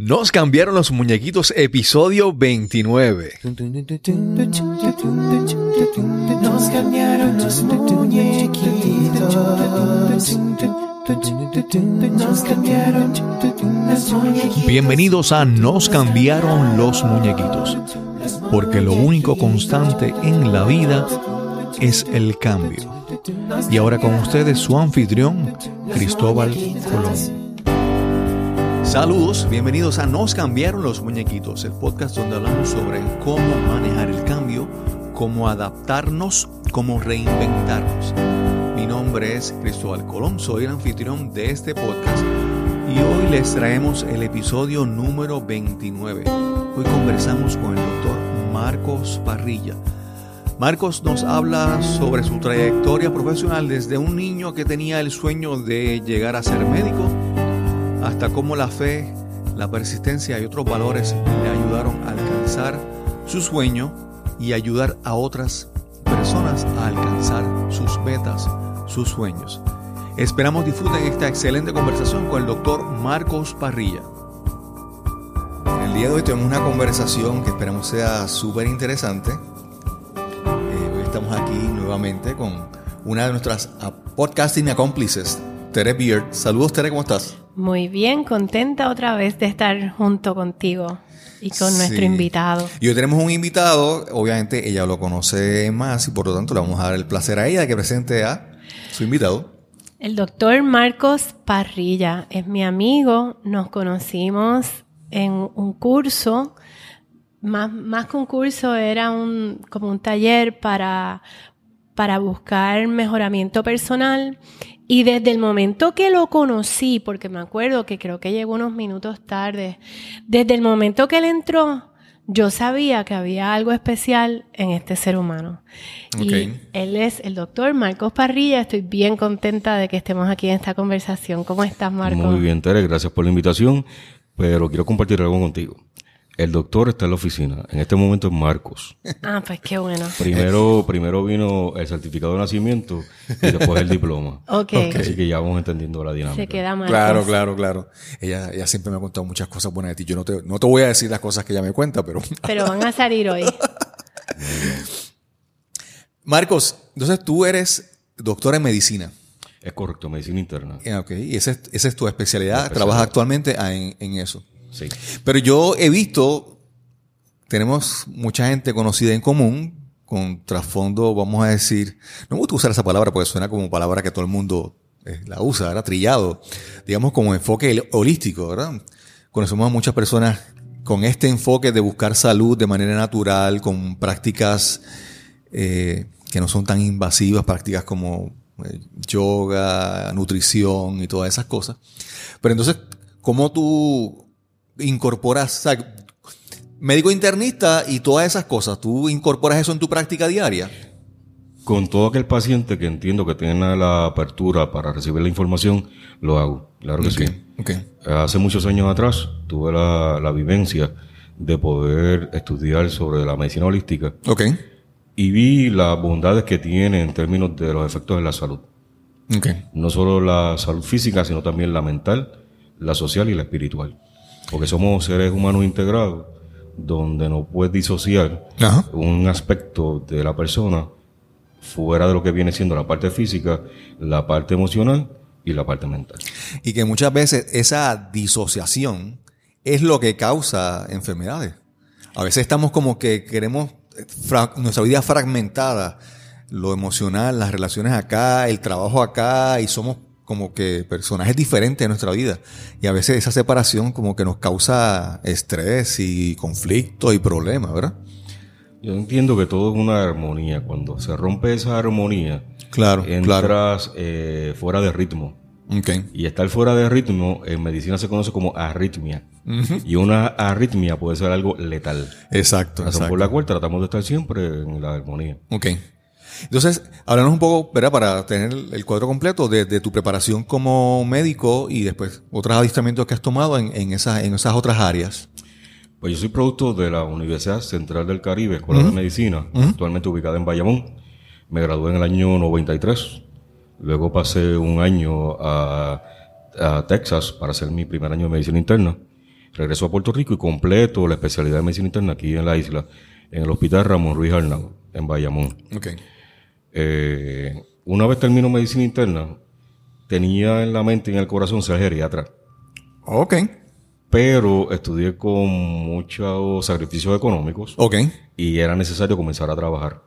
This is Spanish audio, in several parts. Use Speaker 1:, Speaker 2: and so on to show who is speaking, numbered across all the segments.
Speaker 1: Nos cambiaron los muñequitos, episodio 29.
Speaker 2: Nos cambiaron los muñequitos. Nos cambiaron los muñequitos.
Speaker 1: Bienvenidos a Nos cambiaron los muñequitos, porque lo único constante en la vida es el cambio. Y ahora con ustedes su anfitrión, Cristóbal Colón. Saludos, bienvenidos a Nos cambiaron los muñequitos, el podcast donde hablamos sobre cómo manejar el cambio, cómo adaptarnos, cómo reinventarnos. Mi nombre es Cristóbal Colón, soy el anfitrión de este podcast y hoy les traemos el episodio número 29. Hoy conversamos con el doctor Marcos Parrilla. Marcos nos habla sobre su trayectoria profesional desde un niño que tenía el sueño de llegar a ser médico hasta cómo la fe, la persistencia y otros valores le ayudaron a alcanzar su sueño y ayudar a otras personas a alcanzar sus metas, sus sueños. Esperamos disfruten esta excelente conversación con el doctor Marcos Parrilla. El día de hoy tenemos una conversación que esperamos sea súper interesante. Eh, hoy estamos aquí nuevamente con una de nuestras ah, podcasting accomplices, Tere Beard. Saludos Tere, ¿cómo estás?
Speaker 3: Muy bien, contenta otra vez de estar junto contigo y con
Speaker 1: Sí.
Speaker 3: nuestro invitado.
Speaker 1: Y hoy tenemos un invitado, obviamente ella lo conoce más y por lo tanto le vamos a dar el placer a ella de que presente a su invitado.
Speaker 3: El doctor Marcos Parrilla es mi amigo, nos conocimos en un curso, más, más que un curso, era un, como un taller para, para buscar mejoramiento personal. Y desde el momento que lo conocí, porque me acuerdo que creo que llegó unos minutos tarde, desde el momento que él entró, yo sabía que había algo especial en este ser humano. Y él es el doctor Marcos Parrilla. Estoy bien contenta de que estemos aquí en esta conversación. ¿Cómo estás, Marcos?
Speaker 4: Muy bien, Tere, gracias por la invitación, pero quiero compartir algo contigo. El doctor está en la oficina, en este momento es Marcos.
Speaker 3: Ah, pues qué bueno.
Speaker 4: Primero, primero vino el certificado de nacimiento y después el diploma.
Speaker 3: Ok.
Speaker 4: Así que ya vamos entendiendo la dinámica.
Speaker 3: Se queda Marcos.
Speaker 1: Claro, claro, claro. Ella, ella siempre me ha contado muchas cosas buenas de ti. Yo no te, no te voy a decir las cosas que ella me cuenta, pero...
Speaker 3: Pero van a salir hoy.
Speaker 1: Marcos, entonces tú eres doctor en medicina.
Speaker 4: Es correcto, medicina interna.
Speaker 1: Eh, ok, y esa es, esa es tu especialidad.
Speaker 4: especialidad.
Speaker 1: Trabajas actualmente ah, en, en eso. Pero yo he visto, tenemos mucha gente conocida en común, con trasfondo, vamos a decir, no me gusta usar esa palabra porque suena como palabra que todo el mundo eh, la usa, ¿verdad? Trillado, digamos como enfoque hol- holístico, ¿verdad? Conocemos a muchas personas con este enfoque de buscar salud de manera natural, con prácticas eh, que no son tan invasivas, prácticas como eh, yoga, nutrición y todas esas cosas. Pero entonces, ¿cómo tú incorporas, o sea, médico internista y todas esas cosas, tú incorporas eso en tu práctica diaria?
Speaker 4: Con todo aquel paciente que entiendo que tiene la apertura para recibir la información, lo hago. Claro que sí.
Speaker 1: Ok.
Speaker 4: Hace muchos años atrás tuve la, la vivencia de poder estudiar sobre la medicina holística
Speaker 1: Ok.
Speaker 4: y vi las bondades que tiene en términos de los efectos en la salud. No solo la salud física, sino también la mental, la social y la espiritual. Porque somos seres humanos integrados donde no puedes disociar
Speaker 1: Ajá.
Speaker 4: un aspecto de la persona fuera de lo que viene siendo la parte física, la parte emocional y la parte mental.
Speaker 1: Y que muchas veces esa disociación es lo que causa enfermedades. A veces estamos como que queremos fra- nuestra vida fragmentada, lo emocional, las relaciones acá, el trabajo acá, y somos como que personajes diferentes de nuestra vida. Y a veces esa separación como que nos causa estrés y conflictos y problemas, ¿verdad?
Speaker 4: Yo entiendo que todo es una armonía. Cuando se rompe esa armonía,
Speaker 1: Claro,
Speaker 4: entras
Speaker 1: claro.
Speaker 4: eh, fuera de ritmo.
Speaker 1: Ok.
Speaker 4: Y estar fuera de ritmo en medicina se conoce como arritmia. Y una arritmia puede ser algo letal.
Speaker 1: Exacto,
Speaker 4: Razón
Speaker 1: exacto.
Speaker 4: por la cual tratamos de estar siempre en la armonía.
Speaker 1: Ok. Entonces, háblanos un poco, ¿verdad? Para tener el cuadro completo de, de tu preparación como médico y después otros adiestramientos que has tomado en, en, esas, en esas otras áreas.
Speaker 4: Pues yo soy producto de la Universidad Central del Caribe, Escuela de Medicina, actualmente ubicada en Bayamón. Me gradué en el año 93. Luego pasé un año a, a Texas para hacer mi primer año de medicina interna. Regreso a Puerto Rico y completo la especialidad de medicina interna aquí en la isla, en el Hospital Ramón Ruiz Arnau, en Bayamón.
Speaker 1: Ok.
Speaker 4: Eh, una vez termino medicina interna, tenía en la mente y en el corazón ser geriatra,
Speaker 1: Ok.
Speaker 4: pero estudié con muchos sacrificios económicos
Speaker 1: Ok.
Speaker 4: y era necesario comenzar a trabajar.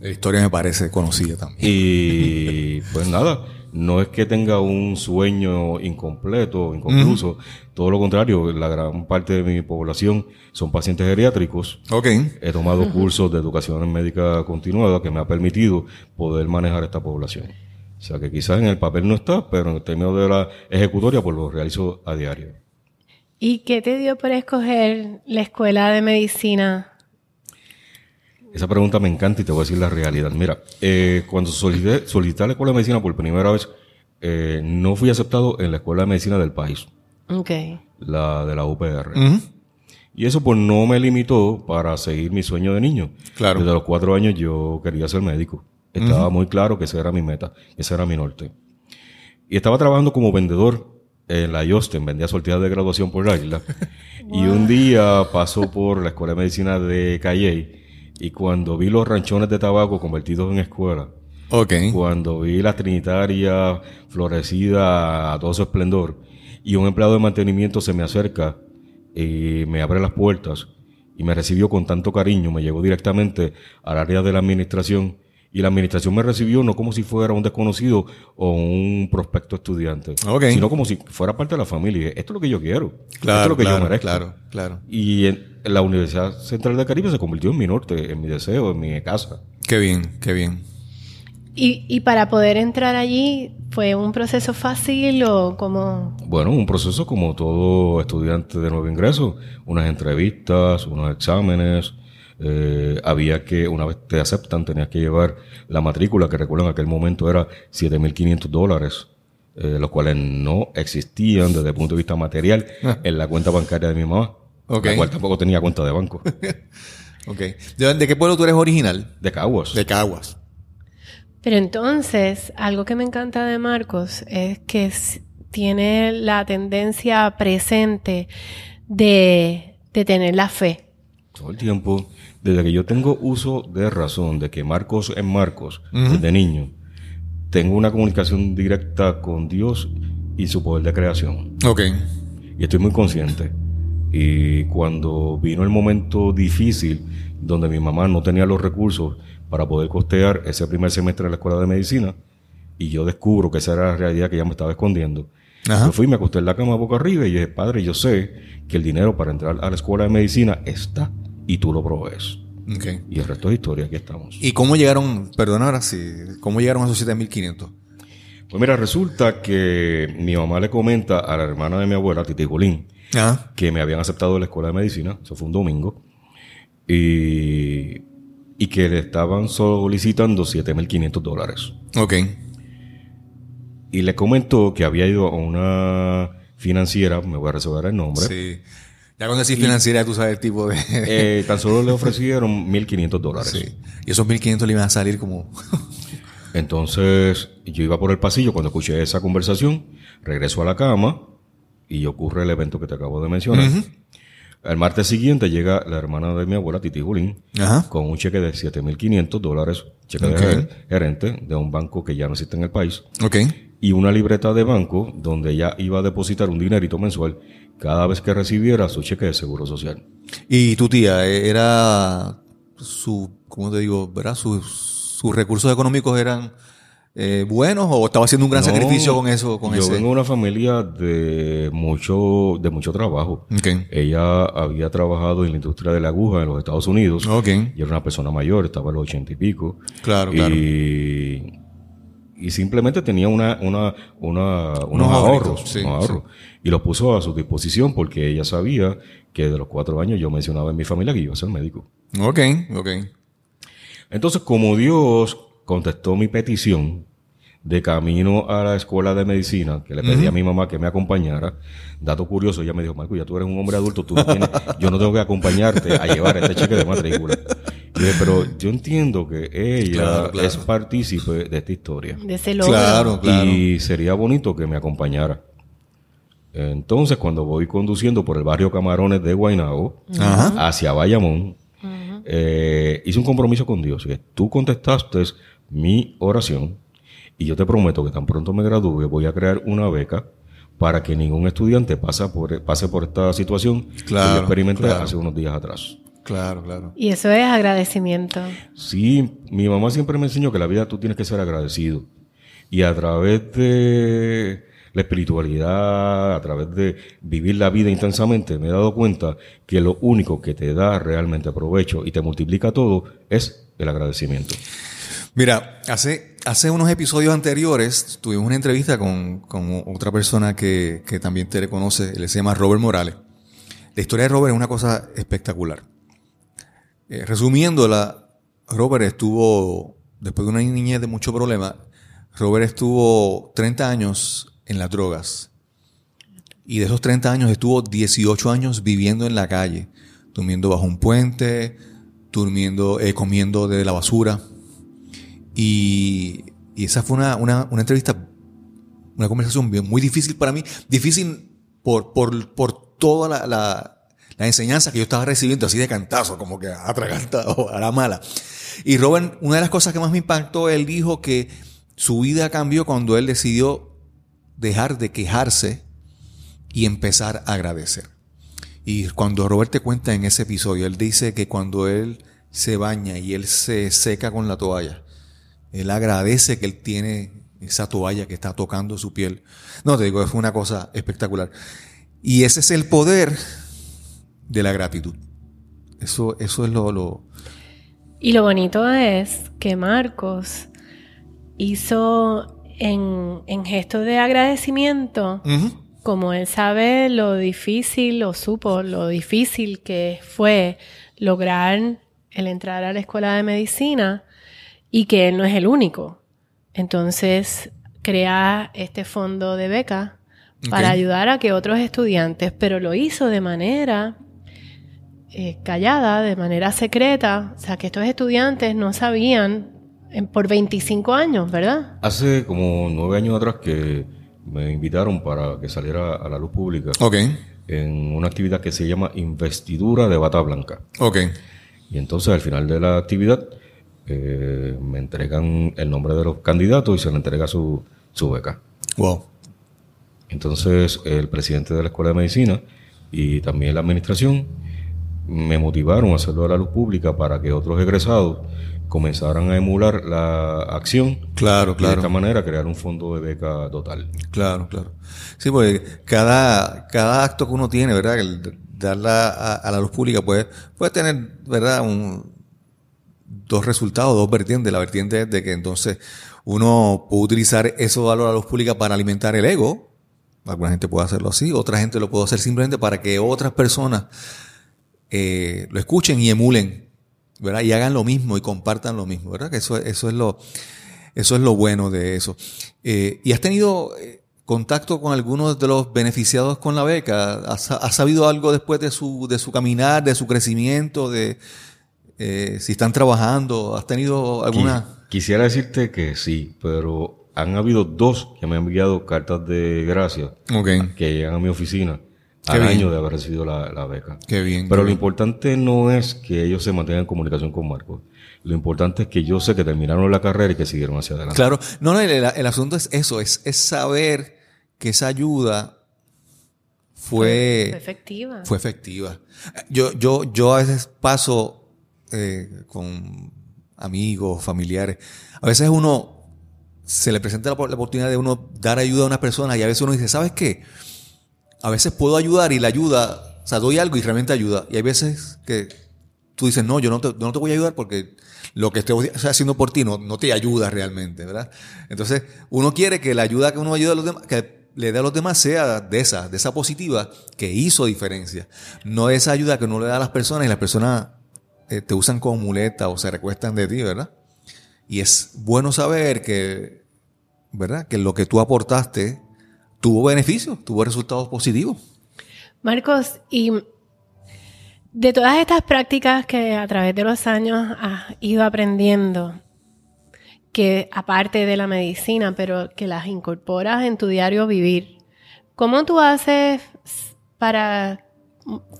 Speaker 1: La historia me parece conocida también.
Speaker 4: Y pues nada, no es que tenga un sueño incompleto, inconcluso, todo lo contrario, la gran parte de mi población son pacientes geriátricos.
Speaker 1: Ok.
Speaker 4: He tomado cursos de educación médica continuada que me ha permitido poder manejar esta población. O sea que quizás en el papel no está, pero en el término de la ejecutoria pues lo realizo a diario.
Speaker 3: ¿Y qué te dio por escoger la escuela de medicina?
Speaker 4: Esa pregunta me encanta y te voy a decir la realidad. Mira, eh, cuando solicité, solicité la escuela de medicina por primera vez, eh, no fui aceptado en la escuela de medicina del país,
Speaker 3: Ok.
Speaker 4: la de la UPR.
Speaker 1: Ujú.
Speaker 4: Y eso pues no me limitó para seguir mi sueño de niño.
Speaker 1: Claro.
Speaker 4: Desde los cuatro años yo quería ser médico. Estaba muy claro que esa era mi meta, ese era mi norte. Y estaba trabajando como vendedor en la Yosten, vendía sorteadas de graduación por la isla. Y un día pasó por la Escuela de Medicina de Calley y cuando vi los ranchones de tabaco convertidos en escuela,
Speaker 1: Ok.
Speaker 4: cuando vi la Trinitaria florecida a todo su esplendor y un empleado de mantenimiento se me acerca y me abre las puertas y me recibió con tanto cariño, me llevó directamente al área de la administración y la administración me recibió no como si fuera un desconocido o un prospecto estudiante,
Speaker 1: Ok.
Speaker 4: sino como si fuera parte de la familia. Esto es lo que yo quiero, esto es
Speaker 1: Claro,
Speaker 4: lo que
Speaker 1: claro,
Speaker 4: yo merezco.
Speaker 1: claro, claro.
Speaker 4: Y en la Universidad Central del Caribe se convirtió en mi norte, en mi deseo, en mi casa.
Speaker 1: Qué bien, qué bien.
Speaker 3: ¿Y, y para poder entrar allí, fue un proceso fácil o como...
Speaker 4: Bueno, un proceso como todo estudiante de nuevo ingreso, unas entrevistas, unos exámenes, eh, había que, una vez te aceptan, tenías que llevar la matrícula, que recuerdo en aquel momento era 7.500 dólares, eh, los cuales no existían desde el punto de vista material en la cuenta bancaria de mi mamá,
Speaker 1: Ok.
Speaker 4: la cual tampoco tenía cuenta de banco,
Speaker 1: Ok. ¿De, de qué pueblo tú eres original?
Speaker 4: de Caguas.
Speaker 1: De Caguas.
Speaker 3: Pero entonces, algo que me encanta de Marcos es que tiene la tendencia presente de, de tener la fe.
Speaker 4: Todo el tiempo, desde que yo tengo uso de razón, de que Marcos es Marcos, desde niño, tengo una comunicación directa con Dios y su poder de creación.
Speaker 1: Ok.
Speaker 4: Y estoy muy consciente. Y cuando vino el momento difícil, donde mi mamá no tenía los recursos para poder costear ese primer semestre de la escuela de medicina, y yo descubro que esa era la realidad que ella me estaba escondiendo,
Speaker 1: Ajá.
Speaker 4: yo fui, me acosté en la cama boca arriba y dije, padre, yo sé que el dinero para entrar a la escuela de medicina está y tú lo provees. Y el resto es historia, aquí estamos.
Speaker 1: ¿Y cómo llegaron, perdona ahora sí, cómo llegaron a esos 7500?
Speaker 4: Pues mira, resulta que mi mamá le comenta a la hermana de mi abuela, Titi Golín,
Speaker 1: Ajá.
Speaker 4: que me habían aceptado de la escuela de medicina, eso fue un domingo, y, y que le estaban solicitando 7.500 dólares.
Speaker 1: Ok.
Speaker 4: Y le comentó que había ido a una financiera, me voy a reservar el nombre,
Speaker 1: Sí. Ya cuando decís financiera, tú sabes el tipo de...
Speaker 4: eh, tan solo le ofrecieron 1.500 dólares.
Speaker 1: sí. Y esos 1500 le iban a salir como...
Speaker 4: Entonces yo iba por el pasillo cuando escuché esa conversación, regreso a la cama y ocurre el evento que te acabo de mencionar. El martes siguiente llega la hermana de mi abuela, Titi Julín,
Speaker 1: Ajá.
Speaker 4: con un cheque de 7.500 dólares, cheque
Speaker 1: Ok.
Speaker 4: de ger- gerente de un banco que ya no existe en el país,
Speaker 1: Ok.
Speaker 4: y una libreta de banco donde ella iba a depositar un dinerito mensual cada vez que recibiera su cheque de seguro social.
Speaker 1: Y tu tía, eh, era su, ¿cómo te digo? ¿Verdad? Sus, sus recursos económicos eran eh, buenos o estaba haciendo un gran
Speaker 4: No,
Speaker 1: sacrificio con eso, con
Speaker 4: yo
Speaker 1: ese.
Speaker 4: vengo de una familia de mucho, de mucho trabajo. Ella había trabajado en la industria de la aguja en los Estados Unidos. Y era una persona mayor, estaba en los ochenta y pico.
Speaker 1: Claro,
Speaker 4: y,
Speaker 1: claro.
Speaker 4: Y simplemente tenía una, una, una, unos,
Speaker 1: Unos
Speaker 4: ahorros,
Speaker 1: sí,
Speaker 4: unos ahorros. Y los puso a su disposición porque ella sabía que de los cuatro años yo mencionaba en mi familia que iba a ser médico.
Speaker 1: Ok, ok.
Speaker 4: Entonces, como Dios contestó mi petición de camino a la escuela de medicina, que le pedí a mi mamá que me acompañara, dato curioso, ella me dijo, Marco, ya tú eres un hombre adulto, tú no tienes, yo no tengo que acompañarte a llevar este cheque de matrícula. Y dije, pero yo entiendo que ella
Speaker 1: Claro, claro.
Speaker 4: es partícipe de esta historia.
Speaker 3: De ese logro.
Speaker 1: Claro, claro.
Speaker 4: Y sería bonito que me acompañara. Entonces, cuando voy conduciendo por el barrio Camarones de Guaynabo
Speaker 1: Ajá.
Speaker 4: hacia Bayamón, eh, hice un compromiso con Dios. Que tú contestaste mi oración y yo te prometo que tan pronto me gradúe voy a crear una beca para que ningún estudiante pase por, pase por esta situación que
Speaker 1: Claro,
Speaker 4: yo experimenté
Speaker 1: claro.
Speaker 4: hace unos días atrás.
Speaker 1: Claro, claro.
Speaker 3: Y eso es agradecimiento.
Speaker 4: Sí, mi mamá siempre me enseñó que la vida tú tienes que ser agradecido. Y a través de la espiritualidad, a través de vivir la vida intensamente, me he dado cuenta que lo único que te da realmente provecho y te multiplica todo es el agradecimiento.
Speaker 1: Mira, hace, hace unos episodios anteriores tuvimos una entrevista con, con otra persona que, que también te reconoce, él se llama Robert Morales. La historia de Robert es una cosa espectacular. Eh, resumiéndola, Robert estuvo, después de una niñez de mucho problema, Robert estuvo 30 años en las drogas. Y de esos 30 años estuvo 18 años viviendo en la calle, durmiendo bajo un puente, durmiendo, eh, comiendo de la basura. Y, y esa fue una, una, una entrevista, una conversación muy difícil para mí. Difícil por, por, por toda la, la, la enseñanza que yo estaba recibiendo, así de cantazo, como que atragantado a la mala. Y Robert, una de las cosas que más me impactó, él dijo que su vida cambió cuando él decidió dejar de quejarse y empezar a agradecer. Y cuando Robert te cuenta en ese episodio, él dice que cuando él se baña y él se seca con la toalla, él agradece que él tiene esa toalla que está tocando su piel. No, te digo, es una cosa espectacular. Y ese es el poder de la gratitud. Eso, eso es lo, lo-
Speaker 3: Y lo bonito es que Marcos hizo en, en gesto de agradecimiento, como él sabe lo difícil, o supo lo difícil que fue lograr el entrar a la escuela de medicina y que él no es el único. Entonces crea este fondo de beca para ayudar a que otros estudiantes, pero lo hizo de manera eh, callada, de manera secreta, o sea que estos estudiantes no sabían en- por 25 años, ¿verdad?
Speaker 4: Hace como nueve años atrás que me invitaron para que saliera a la luz pública
Speaker 1: Ok,
Speaker 4: en una actividad que se llama Investidura de Bata Blanca.
Speaker 1: ok.
Speaker 4: Y entonces al final de la actividad eh, me entregan el nombre de los candidatos y se le entrega su, su beca.
Speaker 1: Wow.
Speaker 4: Entonces el presidente de la Escuela de Medicina y también la administración me motivaron a hacerlo a la luz pública para que otros egresados comenzaran a emular la acción
Speaker 1: Claro,
Speaker 4: y de
Speaker 1: claro.
Speaker 4: esta manera crear un fondo de beca total.
Speaker 1: Claro, claro. Sí, porque cada, cada acto que uno tiene, ¿verdad? El darla a, a la luz pública puede, puede tener, ¿verdad? Un, dos resultados, dos vertientes. La vertiente es de que entonces uno puede utilizar eso darlo a la luz pública para alimentar el ego. Alguna gente puede hacerlo así, otra gente lo puede hacer simplemente para que otras personas eh, lo escuchen y emulen, ¿verdad? Y hagan lo mismo y compartan lo mismo, ¿verdad? Que eso, eso es lo, eso es lo bueno de eso. Eh, ¿Y has tenido eh, contacto con algunos de los beneficiados con la beca? ¿Has, has sabido algo después de su, de su caminar, de su crecimiento, de eh, si están trabajando? ¿Has tenido alguna?
Speaker 4: Qui- Quisiera decirte que sí, pero han habido dos que me han enviado cartas de gracia que llegan a mi oficina
Speaker 1: Qué
Speaker 4: al
Speaker 1: bien.
Speaker 4: año de haber recibido la, la beca.
Speaker 1: qué bien.
Speaker 4: Pero
Speaker 1: qué
Speaker 4: lo
Speaker 1: bien.
Speaker 4: importante no es que ellos se mantengan en comunicación con Marcos. Lo importante es que yo sé que terminaron la carrera y que siguieron hacia adelante.
Speaker 1: Claro, no, no, el, el asunto es eso, es, es saber que esa ayuda
Speaker 3: Fue
Speaker 1: fue,
Speaker 3: efectiva.
Speaker 1: fue efectiva. Yo, yo, yo a veces paso eh, con amigos, familiares. A veces uno se le presenta la, la oportunidad de uno dar ayuda a una persona y a veces uno dice, ¿sabes qué? A veces puedo ayudar y la ayuda, o sea, doy algo y realmente ayuda. Y hay veces que tú dices, no, yo no te, no te voy a ayudar porque lo que estoy haciendo por ti no, no te ayuda realmente, ¿verdad? Entonces, uno quiere que la ayuda que uno ayuda a los demás, que le dé a los demás sea de esa, de esa positiva que hizo diferencia. No esa ayuda que uno le da a las personas y las personas eh, te usan como muleta o se recuestan de ti, ¿verdad? Y es bueno saber que, ¿verdad? Que lo que tú aportaste tuvo beneficios, tuvo resultados positivos.
Speaker 3: Marcos, y de todas estas prácticas que a través de los años has ido aprendiendo, que aparte de la medicina, pero que las incorporas en tu diario vivir, ¿Cómo tú haces para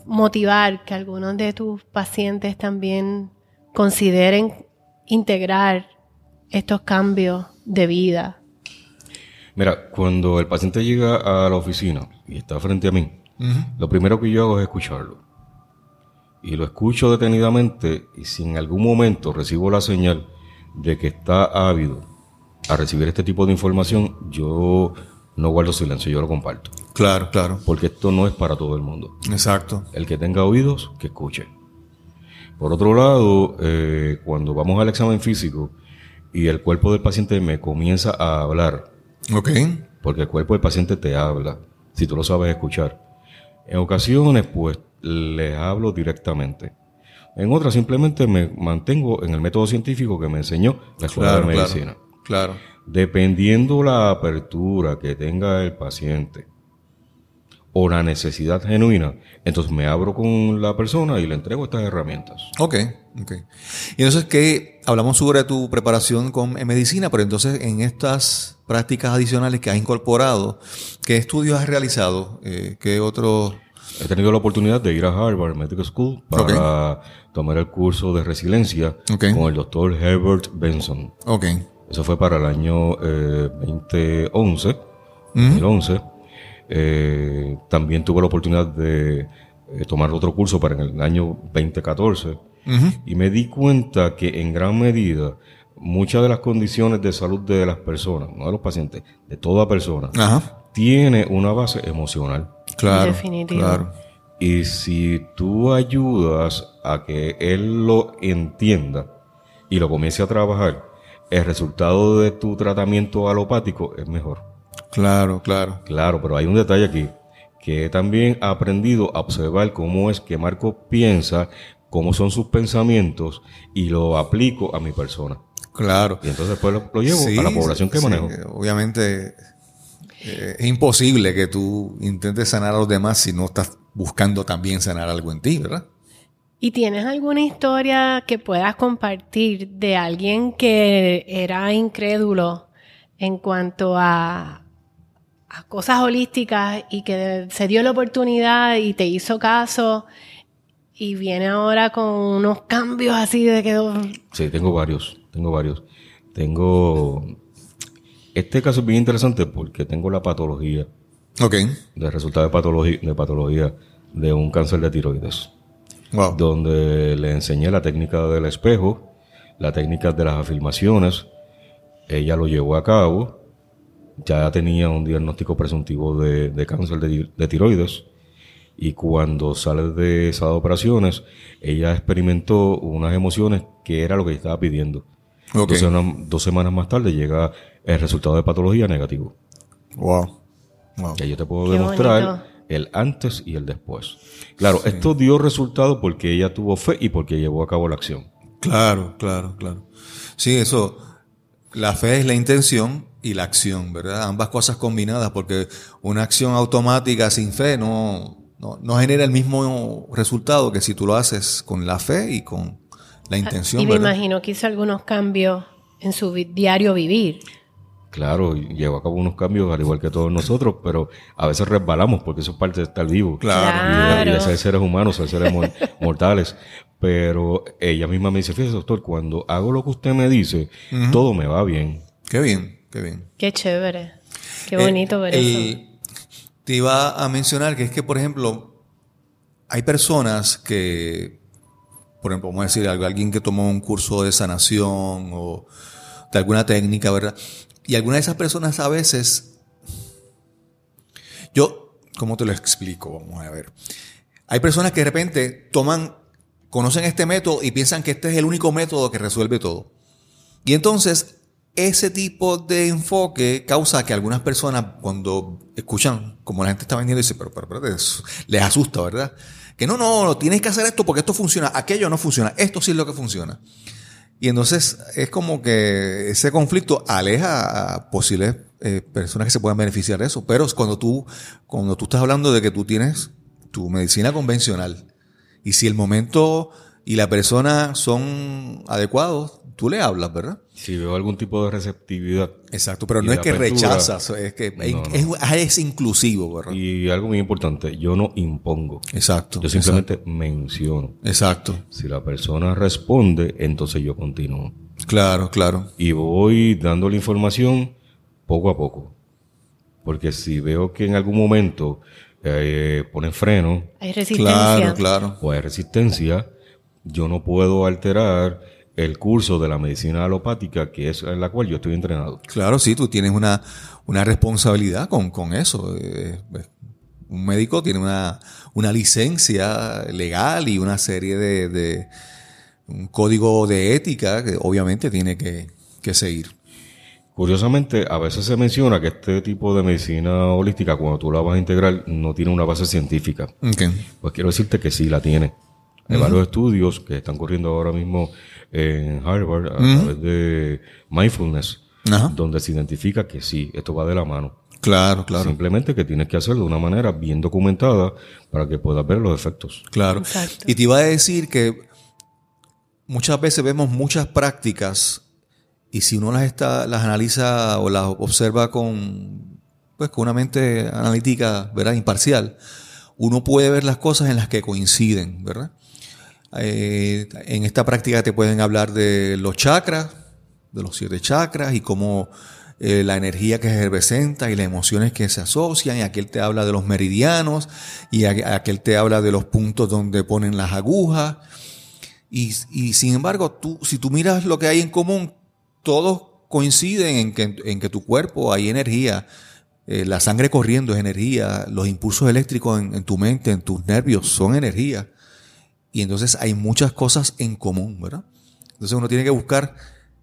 Speaker 3: motivar que algunos de tus pacientes también consideren integrar estos cambios de vida?
Speaker 4: Mira, cuando el paciente llega a la oficina y está frente a mí, lo primero que yo hago es escucharlo. Y lo escucho detenidamente y si en algún momento recibo la señal de que está ávido a recibir este tipo de información, yo no guardo silencio, yo lo comparto.
Speaker 1: Claro, claro.
Speaker 4: Porque esto no es para todo el mundo.
Speaker 1: Exacto.
Speaker 4: El que tenga oídos, que escuche. Por otro lado, eh, cuando vamos al examen físico y el cuerpo del paciente me comienza a hablar,
Speaker 1: Ok.
Speaker 4: porque el cuerpo del paciente te habla, si tú lo sabes escuchar. En ocasiones, pues, les hablo directamente. En otras, simplemente me mantengo en el método científico que me enseñó la escuela
Speaker 1: Claro,
Speaker 4: de medicina.
Speaker 1: Claro.
Speaker 4: Dependiendo la apertura que tenga el paciente o la necesidad genuina, entonces me abro con la persona y le entrego estas herramientas.
Speaker 1: Ok, ok. Y entonces, ¿qué? Hablamos sobre tu preparación con, en medicina, pero entonces en estas prácticas adicionales que has incorporado, ¿qué estudios has realizado? Eh, ¿Qué otros?
Speaker 4: He tenido la oportunidad de ir a Harvard Medical School para tomar el curso de resiliencia con el doctor Herbert Benson.
Speaker 1: Ok.
Speaker 4: Eso fue para el año eh, 2011. 2011. Eh, también tuve la oportunidad de eh, tomar otro curso para el año 2014. Y me di cuenta que en gran medida muchas de las condiciones de salud de las personas, no de los pacientes, de toda persona,
Speaker 1: Ajá.
Speaker 4: tiene una base emocional.
Speaker 1: Claro.
Speaker 3: Definitivo.
Speaker 1: Claro.
Speaker 4: Y si tú ayudas a que él lo entienda y lo comience a trabajar, el resultado de tu tratamiento alopático es mejor.
Speaker 1: Claro, claro.
Speaker 4: Claro, pero hay un detalle aquí, que he también aprendido a observar cómo es que Marco piensa, cómo son sus pensamientos y lo aplico a mi persona.
Speaker 1: Claro.
Speaker 4: Y entonces después lo, lo llevo
Speaker 1: Sí,
Speaker 4: a la población que
Speaker 1: sí,
Speaker 4: manejo.
Speaker 1: Obviamente eh, es imposible que tú intentes sanar a los demás si no estás buscando también sanar algo en ti, ¿verdad?
Speaker 3: ¿Y tienes alguna historia que puedas compartir de alguien que era incrédulo en cuanto a, a cosas holísticas y que se dio la oportunidad y te hizo caso y viene ahora con unos cambios así de que...
Speaker 4: Sí, tengo varios, tengo varios. Tengo... Este caso es bien interesante porque tengo la patología,
Speaker 1: Ok.
Speaker 4: de resultado de patología, de patología de un cáncer de tiroides,
Speaker 1: Wow.
Speaker 4: donde le enseñé la técnica del espejo, la técnica de las afirmaciones, ella lo llevó a cabo, ya tenía un diagnóstico presuntivo de, de cáncer de, de tiroides, y cuando sale de esas operaciones, ella experimentó unas emociones que era lo que estaba pidiendo.
Speaker 1: Ok.
Speaker 4: Entonces, unas dos semanas más tarde llega el resultado de patología negativo.
Speaker 1: Wow. Wow.
Speaker 4: Que yo te puedo
Speaker 3: Qué
Speaker 4: demostrar
Speaker 3: bonito.
Speaker 4: el antes y el después. Claro, esto dio resultado porque ella tuvo fe y porque llevó a cabo la acción.
Speaker 1: Claro, claro, claro. Sí, eso. La fe es la intención y la acción, ¿verdad? Ambas cosas combinadas, porque una acción automática sin fe no, no, no genera el mismo resultado que si tú lo haces con la fe y con la intención,
Speaker 3: y me
Speaker 1: ¿verdad?
Speaker 3: imagino que hizo algunos cambios en su diario vivir.
Speaker 4: Claro, llevó a cabo unos cambios al igual que todos nosotros, pero a veces resbalamos porque eso es parte de estar vivo.
Speaker 1: Claro.
Speaker 4: Y de, de ser seres humanos, ser seres mor- mortales. Pero ella misma me dice, fíjese doctor, cuando hago lo que usted me dice, todo me va bien.
Speaker 1: Qué bien, qué bien.
Speaker 3: Qué chévere. Qué bonito ver
Speaker 1: Eh,
Speaker 3: eso.
Speaker 1: el- Te iba a mencionar que es que, por ejemplo, hay personas que, por ejemplo, vamos a decir alguien que tomó un curso de sanación o de alguna técnica, ¿verdad? Y algunas de esas personas a veces, yo, ¿cómo te lo explico? Vamos a ver. Hay personas que de repente toman, conocen este método y piensan que este es el único método que resuelve todo. Y entonces, ese tipo de enfoque causa que algunas personas, cuando escuchan, como la gente está vendiendo, dicen, pero, pero, eso les asusta, ¿verdad? Que no, no, tienes que hacer esto porque esto funciona, aquello no funciona, esto sí es lo que funciona. Y entonces es como que ese conflicto aleja a posibles eh, personas que se puedan beneficiar de eso. Pero cuando tú, cuando tú estás hablando de que tú tienes tu medicina convencional y si el momento y la persona son adecuados, tú le hablas, ¿verdad?
Speaker 4: Si veo algún tipo de receptividad.
Speaker 1: Exacto, pero no es que
Speaker 4: apertura.
Speaker 1: rechazas, es que
Speaker 4: No,
Speaker 1: es,
Speaker 4: no.
Speaker 1: es- es inclusivo, ¿verdad?
Speaker 4: Y algo muy importante, yo no impongo.
Speaker 1: Exacto.
Speaker 4: Yo simplemente menciono.
Speaker 1: Exacto.
Speaker 4: Si la persona responde, entonces yo continúo.
Speaker 1: Claro, claro.
Speaker 4: Y voy dando la información poco a poco. Porque si veo que en algún momento eh, ponen freno
Speaker 3: Hay resistencia.
Speaker 1: Claro, claro.
Speaker 4: o hay resistencia, yo no puedo alterar el curso de la medicina alopática, que es en la cual yo estoy entrenado.
Speaker 1: Claro, sí, tú tienes una, una responsabilidad con, con eso. Eh, eh, un médico tiene una, una licencia legal y una serie de, de- un código de ética que obviamente tiene que, que seguir.
Speaker 4: Curiosamente, a veces se menciona que este tipo de medicina holística, cuando tú la vas a integrar, no tiene una base científica. Pues quiero decirte que sí la tiene. Hay varios estudios que están corriendo ahora mismo en Harvard a través de mindfulness, donde se identifica que sí, esto va de la mano.
Speaker 1: Claro, claro.
Speaker 4: Simplemente que tienes que hacerlo de una manera bien documentada para que puedas ver los efectos.
Speaker 1: Claro.
Speaker 3: Exacto.
Speaker 1: Y te iba a decir que muchas veces vemos muchas prácticas y si uno las está, las analiza o las observa con, pues, con una mente analítica, ¿verdad? Imparcial, uno puede ver las cosas en las que coinciden, ¿verdad? Eh, en esta práctica te pueden hablar de los chakras, de los siete chakras y cómo eh, la energía que se representa y las emociones que se asocian. Y aquel te habla de los meridianos y aquel te habla de los puntos donde ponen las agujas. Y, y sin embargo, tú, si tú miras lo que hay en común, todos coinciden en que, en que tu cuerpo hay energía. Eh, la sangre corriendo es energía, los impulsos eléctricos en tu mente, en tus nervios son energía. Y entonces hay muchas cosas en común, ¿verdad? Entonces uno tiene que buscar,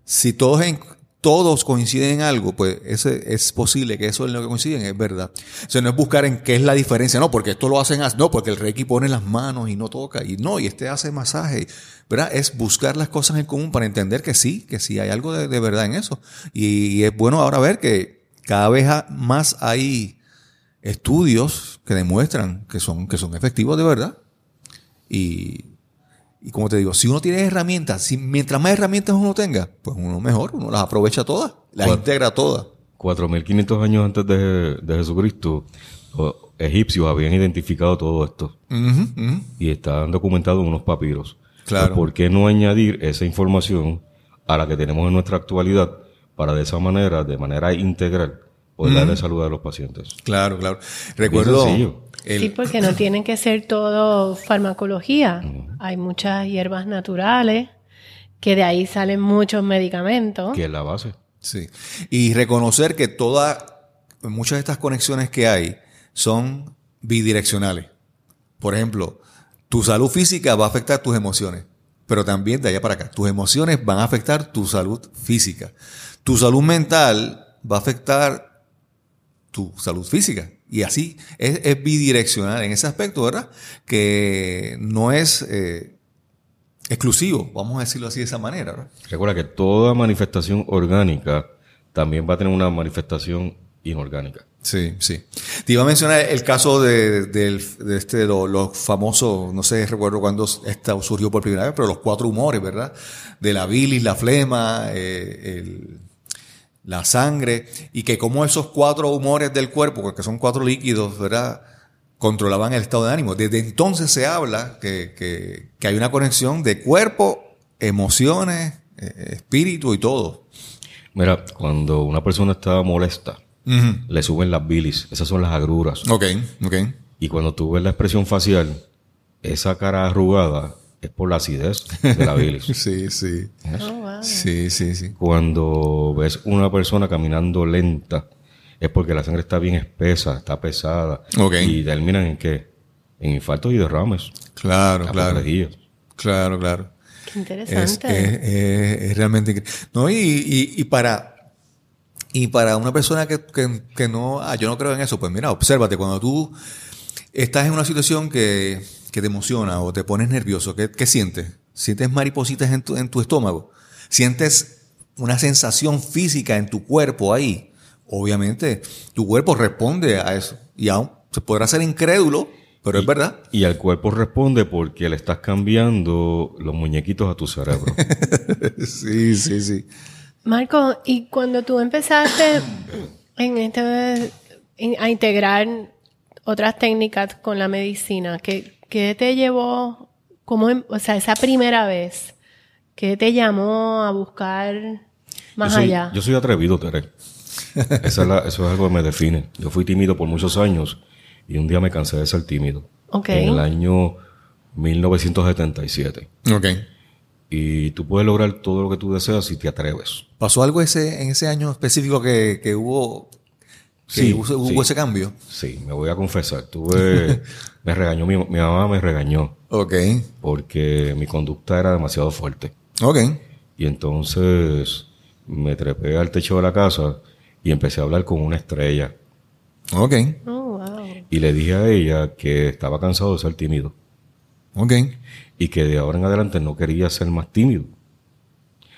Speaker 1: si todos, en- todos coinciden en algo, pues ese, es posible que eso es lo que coinciden, es verdad. O sea, no es buscar en qué es la diferencia, no, porque esto lo hacen no, porque el Reiki pone las manos y no toca, y no, y este hace masaje, ¿verdad? Es buscar las cosas en común para entender que sí, que sí hay algo de, verdad en eso. Y, y es bueno ahora ver que cada vez más hay estudios que demuestran que son, que son efectivos de verdad. Y, y como te digo, si uno tiene herramientas, si, mientras más herramientas uno tenga, pues uno mejor, uno las aprovecha todas, las integra todas.
Speaker 4: 4.500 años antes de, de Jesucristo, los egipcios habían identificado todo esto
Speaker 1: Ujú, ujú.
Speaker 4: y están documentados en unos papiros.
Speaker 1: Claro.
Speaker 4: Pues, ¿Por qué no añadir esa información a la que tenemos en nuestra actualidad para de esa manera, de manera integral, poder darle salud a los pacientes?
Speaker 1: Claro, claro. Recuerdo. El-
Speaker 3: Sí, porque no tienen que ser todo farmacología. Hay muchas hierbas naturales que de ahí salen muchos medicamentos.
Speaker 4: Que es la base.
Speaker 1: Sí. Y reconocer que todas, muchas de estas conexiones que hay son bidireccionales. Por ejemplo, tu salud física va a afectar tus emociones, pero también de allá para acá. Tus emociones van a afectar tu salud física. Tu salud mental va a afectar tu salud física. Y así es, es bidireccional en ese aspecto, ¿verdad? Que no es eh, exclusivo, vamos a decirlo así de esa manera, ¿verdad?
Speaker 4: Recuerda que toda manifestación orgánica también va a tener una manifestación inorgánica.
Speaker 1: Sí, sí. Te iba a mencionar el caso de, del- de este, lo- los famosos, no sé, recuerdo cuándo esta surgió por primera vez, pero los cuatro humores, ¿verdad? De la bilis, la flema, eh, el- la sangre, y que como esos cuatro humores del cuerpo, porque son cuatro líquidos, ¿verdad? Controlaban el estado de ánimo. Desde entonces se habla que, que, que hay una conexión de cuerpo, emociones, eh, espíritu y todo.
Speaker 4: Mira, cuando una persona está molesta, le suben las bilis, esas son las agruras.
Speaker 1: Ok, ok.
Speaker 4: Y cuando tú ves la expresión facial, esa cara arrugada es por la acidez de la bilis.
Speaker 1: Sí, sí.
Speaker 3: Oh,
Speaker 1: Sí, sí, sí.
Speaker 4: Cuando ves una persona caminando lenta, es porque la sangre está bien espesa, está pesada.
Speaker 1: Ok.
Speaker 4: Y terminan en qué? En infartos y derrames.
Speaker 1: Claro, claro. Claro, claro.
Speaker 3: Qué
Speaker 1: Es,
Speaker 3: interesante.
Speaker 1: es- es- es realmente increíble. No, y, y, y para y para una persona que, que, que no, ah, yo no creo en eso, pues mira, obsérvate, cuando tú estás en una situación que, que te emociona o te pones nervioso, ¿qué, qué sientes? ¿Sientes maripositas en tu, en tu estómago? ¿Sientes una sensación física en tu cuerpo ahí? Obviamente, tu cuerpo responde a eso. Y aún se podrá ser incrédulo, pero es verdad.
Speaker 4: Y el cuerpo responde porque le estás cambiando los muñequitos a tu cerebro.
Speaker 1: sí, sí, sí.
Speaker 3: Marco, y cuando tú empezaste en este, en- a integrar otras técnicas con la medicina, ¿qué, qué te llevó, cómo, em- o sea, esa primera vez, qué te llamó a buscar más
Speaker 4: yo soy,
Speaker 3: allá?
Speaker 4: Yo soy atrevido, Tere. Esa es la- eso es algo que me define. Yo fui tímido por muchos años y un día me cansé de ser tímido.
Speaker 3: Ok.
Speaker 4: En el año 1977.
Speaker 1: Ok.
Speaker 4: Y tú puedes lograr todo lo que tú deseas si te atreves.
Speaker 1: ¿Pasó algo ese, en ese año específico que, que hubo, que
Speaker 4: Sí,
Speaker 1: hubo, hubo
Speaker 4: sí.
Speaker 1: ese cambio?
Speaker 4: Sí, me voy a confesar. Tuve, me regañó, mi, mi mamá me regañó
Speaker 1: Ok.
Speaker 4: porque mi conducta era demasiado fuerte.
Speaker 1: Ok.
Speaker 4: Y entonces me trepé al techo de la casa y empecé a hablar con una estrella.
Speaker 1: Ok.
Speaker 3: Oh, wow.
Speaker 4: Y le dije a ella que estaba cansado de ser tímido
Speaker 1: Ok.
Speaker 4: y que de ahora en adelante no quería ser más tímido.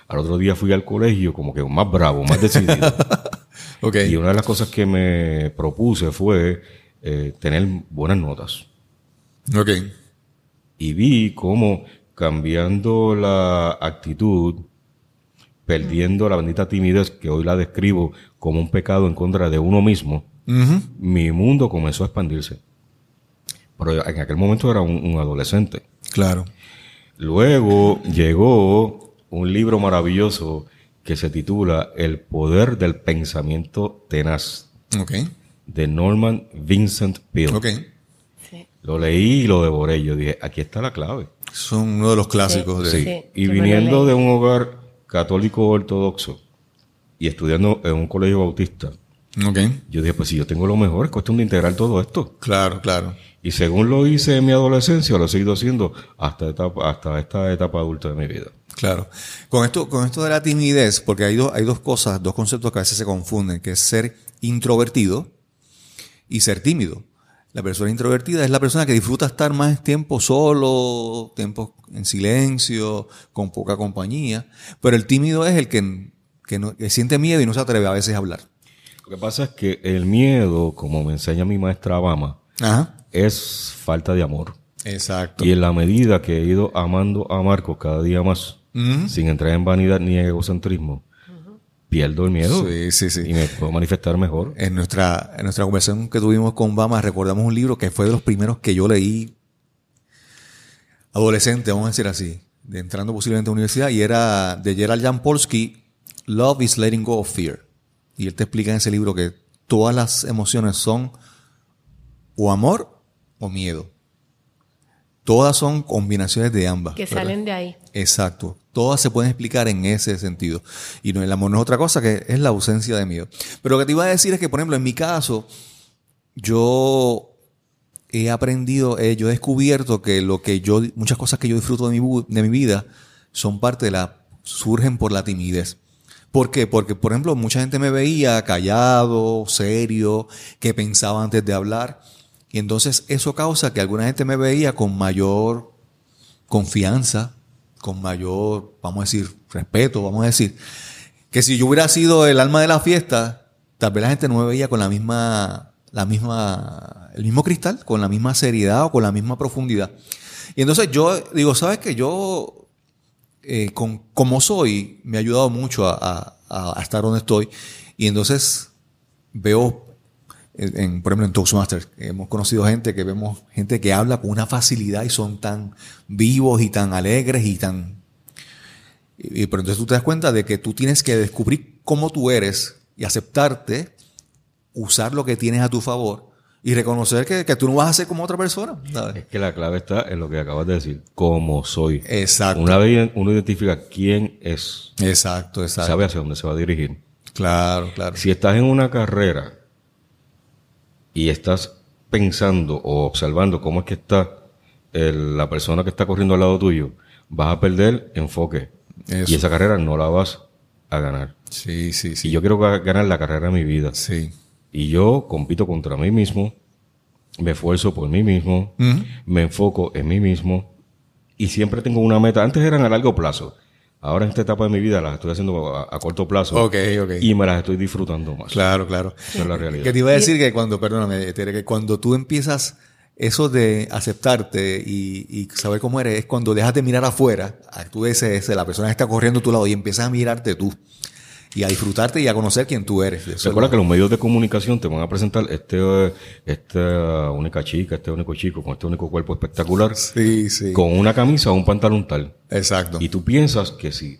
Speaker 4: Al otro día fui al colegio como que más bravo, más decidido.
Speaker 1: Ok.
Speaker 4: y una de las cosas que me propuse fue eh, tener buenas notas.
Speaker 1: Ok.
Speaker 4: Y vi cómo cambiando la actitud, perdiendo la bendita timidez, que hoy la describo como un pecado en contra de uno mismo, mi mundo comenzó a expandirse. Pero en aquel momento era un, un adolescente.
Speaker 1: Claro.
Speaker 4: Luego llegó un libro maravilloso que se titula El poder del pensamiento tenaz,
Speaker 1: Ok.
Speaker 4: de Norman Vincent Peale.
Speaker 1: Ok.
Speaker 3: Sí.
Speaker 4: Lo leí y lo devoré. Yo dije, aquí está la clave.
Speaker 1: Son uno de los clásicos
Speaker 3: Sí.
Speaker 1: de...
Speaker 4: Sí.
Speaker 3: Sí,
Speaker 4: y viniendo de un hogar católico ortodoxo y estudiando en un colegio bautista,
Speaker 1: Ok.
Speaker 4: yo dije, pues si yo tengo lo mejor, es cuestión de integrar todo esto.
Speaker 1: Claro, claro.
Speaker 4: Y según lo hice en mi adolescencia, lo he seguido haciendo hasta, etapa, hasta esta etapa adulta de mi vida.
Speaker 1: Claro. Con esto, con esto de la timidez, porque hay, dos hay dos cosas, dos conceptos que a veces se confunden, que es ser introvertido y ser tímido. La persona introvertida es la persona que disfruta estar más tiempo solo, tiempo en silencio, con poca compañía. Pero el tímido es el que, que, no- que siente miedo y no se atreve a veces a hablar.
Speaker 4: Lo que pasa es que el miedo, como me enseña mi maestra Obama,
Speaker 1: Ajá.
Speaker 4: es falta de amor.
Speaker 1: Exacto.
Speaker 4: Y en la medida que he ido amando a Marcos cada día más, sin entrar en vanidad ni egocentrismo, pierdo el miedo
Speaker 1: Sí, sí, sí.
Speaker 4: y me puedo manifestar mejor.
Speaker 1: En nuestra, en nuestra conversación que tuvimos con Bama, recordamos un libro que fue de los primeros que yo leí adolescente, vamos a decir así, de entrando posiblemente a la universidad, y era de Gerald Jan Polsky, Love is Letting Go of Fear. Y él te explica en ese libro que todas las emociones son o amor o miedo. Todas son combinaciones de ambas.
Speaker 3: Que
Speaker 1: ¿verdad?
Speaker 3: salen de ahí.
Speaker 1: Exacto. Todas se pueden explicar en ese sentido. Y no, el amor no es otra cosa que es la ausencia de miedo. Pero lo que te iba a decir es que, por ejemplo, en mi caso, yo he aprendido, eh, yo he descubierto que lo que yo, muchas cosas que yo disfruto de mi, de mi vida son parte de la, surgen por la timidez. ¿Por qué? Porque, por ejemplo, mucha gente me veía callado, serio, que pensaba antes de hablar. Y entonces eso causa que alguna gente me veía con mayor confianza, con mayor, vamos a decir, respeto, vamos a decir, que si yo hubiera sido el alma de la fiesta, tal vez la gente no me veía con la misma, la misma, el mismo cristal, con la misma seriedad o con la misma profundidad. Y entonces yo digo, ¿sabes qué? Yo, eh, con, como soy, me ha ayudado mucho a, estar donde estoy. Y entonces veo en, por ejemplo, en Toastmasters, hemos conocido gente que vemos gente que habla con una facilidad y son tan vivos y tan alegres y tan... Y, y- pero entonces tú te das cuenta de que tú tienes que descubrir cómo tú eres y aceptarte, usar lo que tienes a tu favor y reconocer que, que tú no vas a ser como otra persona. ¿sabes?
Speaker 4: Es que la clave está en lo que acabas de decir, cómo soy.
Speaker 1: Exacto.
Speaker 4: Una vez uno identifica quién es,
Speaker 1: Exacto, exacto.
Speaker 4: sabe hacia dónde se va a dirigir.
Speaker 1: Claro, claro.
Speaker 4: Si estás en una carrera y estás pensando o observando cómo es que está el- la persona que está corriendo al lado tuyo, vas a perder enfoque.
Speaker 1: Eso.
Speaker 4: Y esa carrera no la vas a ganar.
Speaker 1: Sí, sí, sí.
Speaker 4: Y yo quiero ga- ganar la carrera de mi vida.
Speaker 1: Sí.
Speaker 4: Y yo compito contra mí mismo, me esfuerzo por mí mismo, me enfoco en mí mismo y siempre tengo una meta. Antes eran a largo plazo. Ahora en esta etapa de mi vida las estoy haciendo a, a corto plazo.
Speaker 1: Ok, ok.
Speaker 4: Y me las estoy disfrutando más.
Speaker 1: Claro, claro.
Speaker 4: Esa es la realidad.
Speaker 1: Que te iba a decir que cuando, perdóname, Tere, que cuando tú empiezas eso de aceptarte y, y saber cómo eres es cuando dejas de mirar afuera, a- tú ves ese, la persona que está corriendo a tu lado y empiezas a mirarte tú y a disfrutarte y a conocer quién tú eres. Eso es
Speaker 4: Recuerda
Speaker 1: lo-
Speaker 4: que los medios de comunicación te van a presentar este, esta única chica, este único chico, con este único cuerpo espectacular,
Speaker 1: Sí, sí.
Speaker 4: con una camisa o un pantalón tal.
Speaker 1: Exacto.
Speaker 4: Y tú piensas que si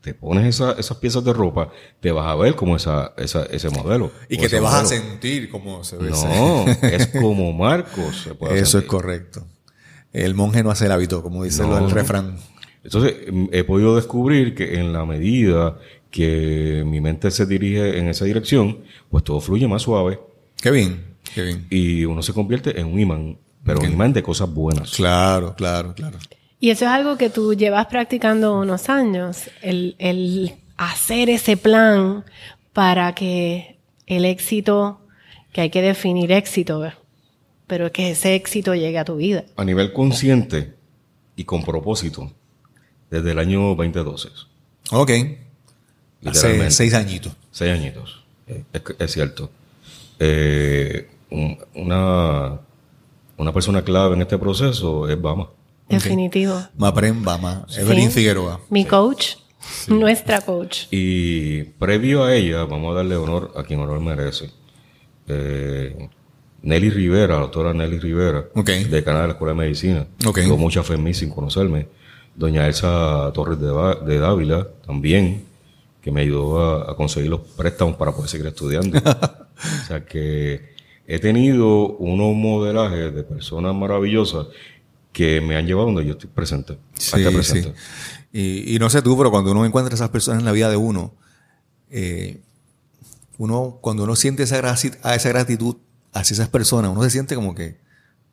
Speaker 4: te pones esa- esas piezas de ropa, te vas a ver como esa, esa, ese modelo.
Speaker 1: Y que te vas a sentir como se ve.
Speaker 4: No, es como Marcos. se puede
Speaker 1: Eso es correcto. El monje no hace el hábito, como dice
Speaker 4: No.
Speaker 1: del refrán.
Speaker 4: Entonces, he podido descubrir que en la medida que mi mente se dirige en esa dirección, pues todo fluye más suave
Speaker 1: Qué bien, qué bien.
Speaker 4: y uno se convierte en un imán, pero un imán de cosas buenas.
Speaker 1: Claro, claro, claro.
Speaker 3: Y eso es algo que tú llevas practicando unos años, el, el hacer ese plan para que el éxito, que hay que definir éxito, pero que ese éxito llegue a tu vida.
Speaker 4: A nivel consciente y con propósito, desde el año 2012,
Speaker 1: Ok. Hace seis añitos.
Speaker 4: Seis añitos, es, es cierto. Eh, un- una, una persona clave en este proceso es Bama.
Speaker 3: Definitivo.
Speaker 1: Maprem Bama, Evelyn
Speaker 3: Sí.
Speaker 1: Figueroa.
Speaker 3: Mi coach, nuestra coach.
Speaker 4: Y previo a ella, vamos a darle honor a quien honor merece. Eh, Nelly Rivera, la doctora Nelly Rivera,
Speaker 1: Ok.
Speaker 4: decana de la Escuela de Medicina.
Speaker 1: Ok.
Speaker 4: Tuvo mucha fe en mí sin conocerme. Doña Elsa Torres de, Ba- de Dávila, también, que me ayudó a, a conseguir los préstamos para poder seguir estudiando. o sea que he tenido unos modelajes de personas maravillosas que me han llevado donde yo estoy presente.
Speaker 1: Sí,
Speaker 4: este presente.
Speaker 1: sí. Y, y no sé tú, pero cuando uno encuentra esas personas en la vida de uno, eh, uno, cuando uno siente esa, esa gratitud hacia esas personas, uno se siente como que,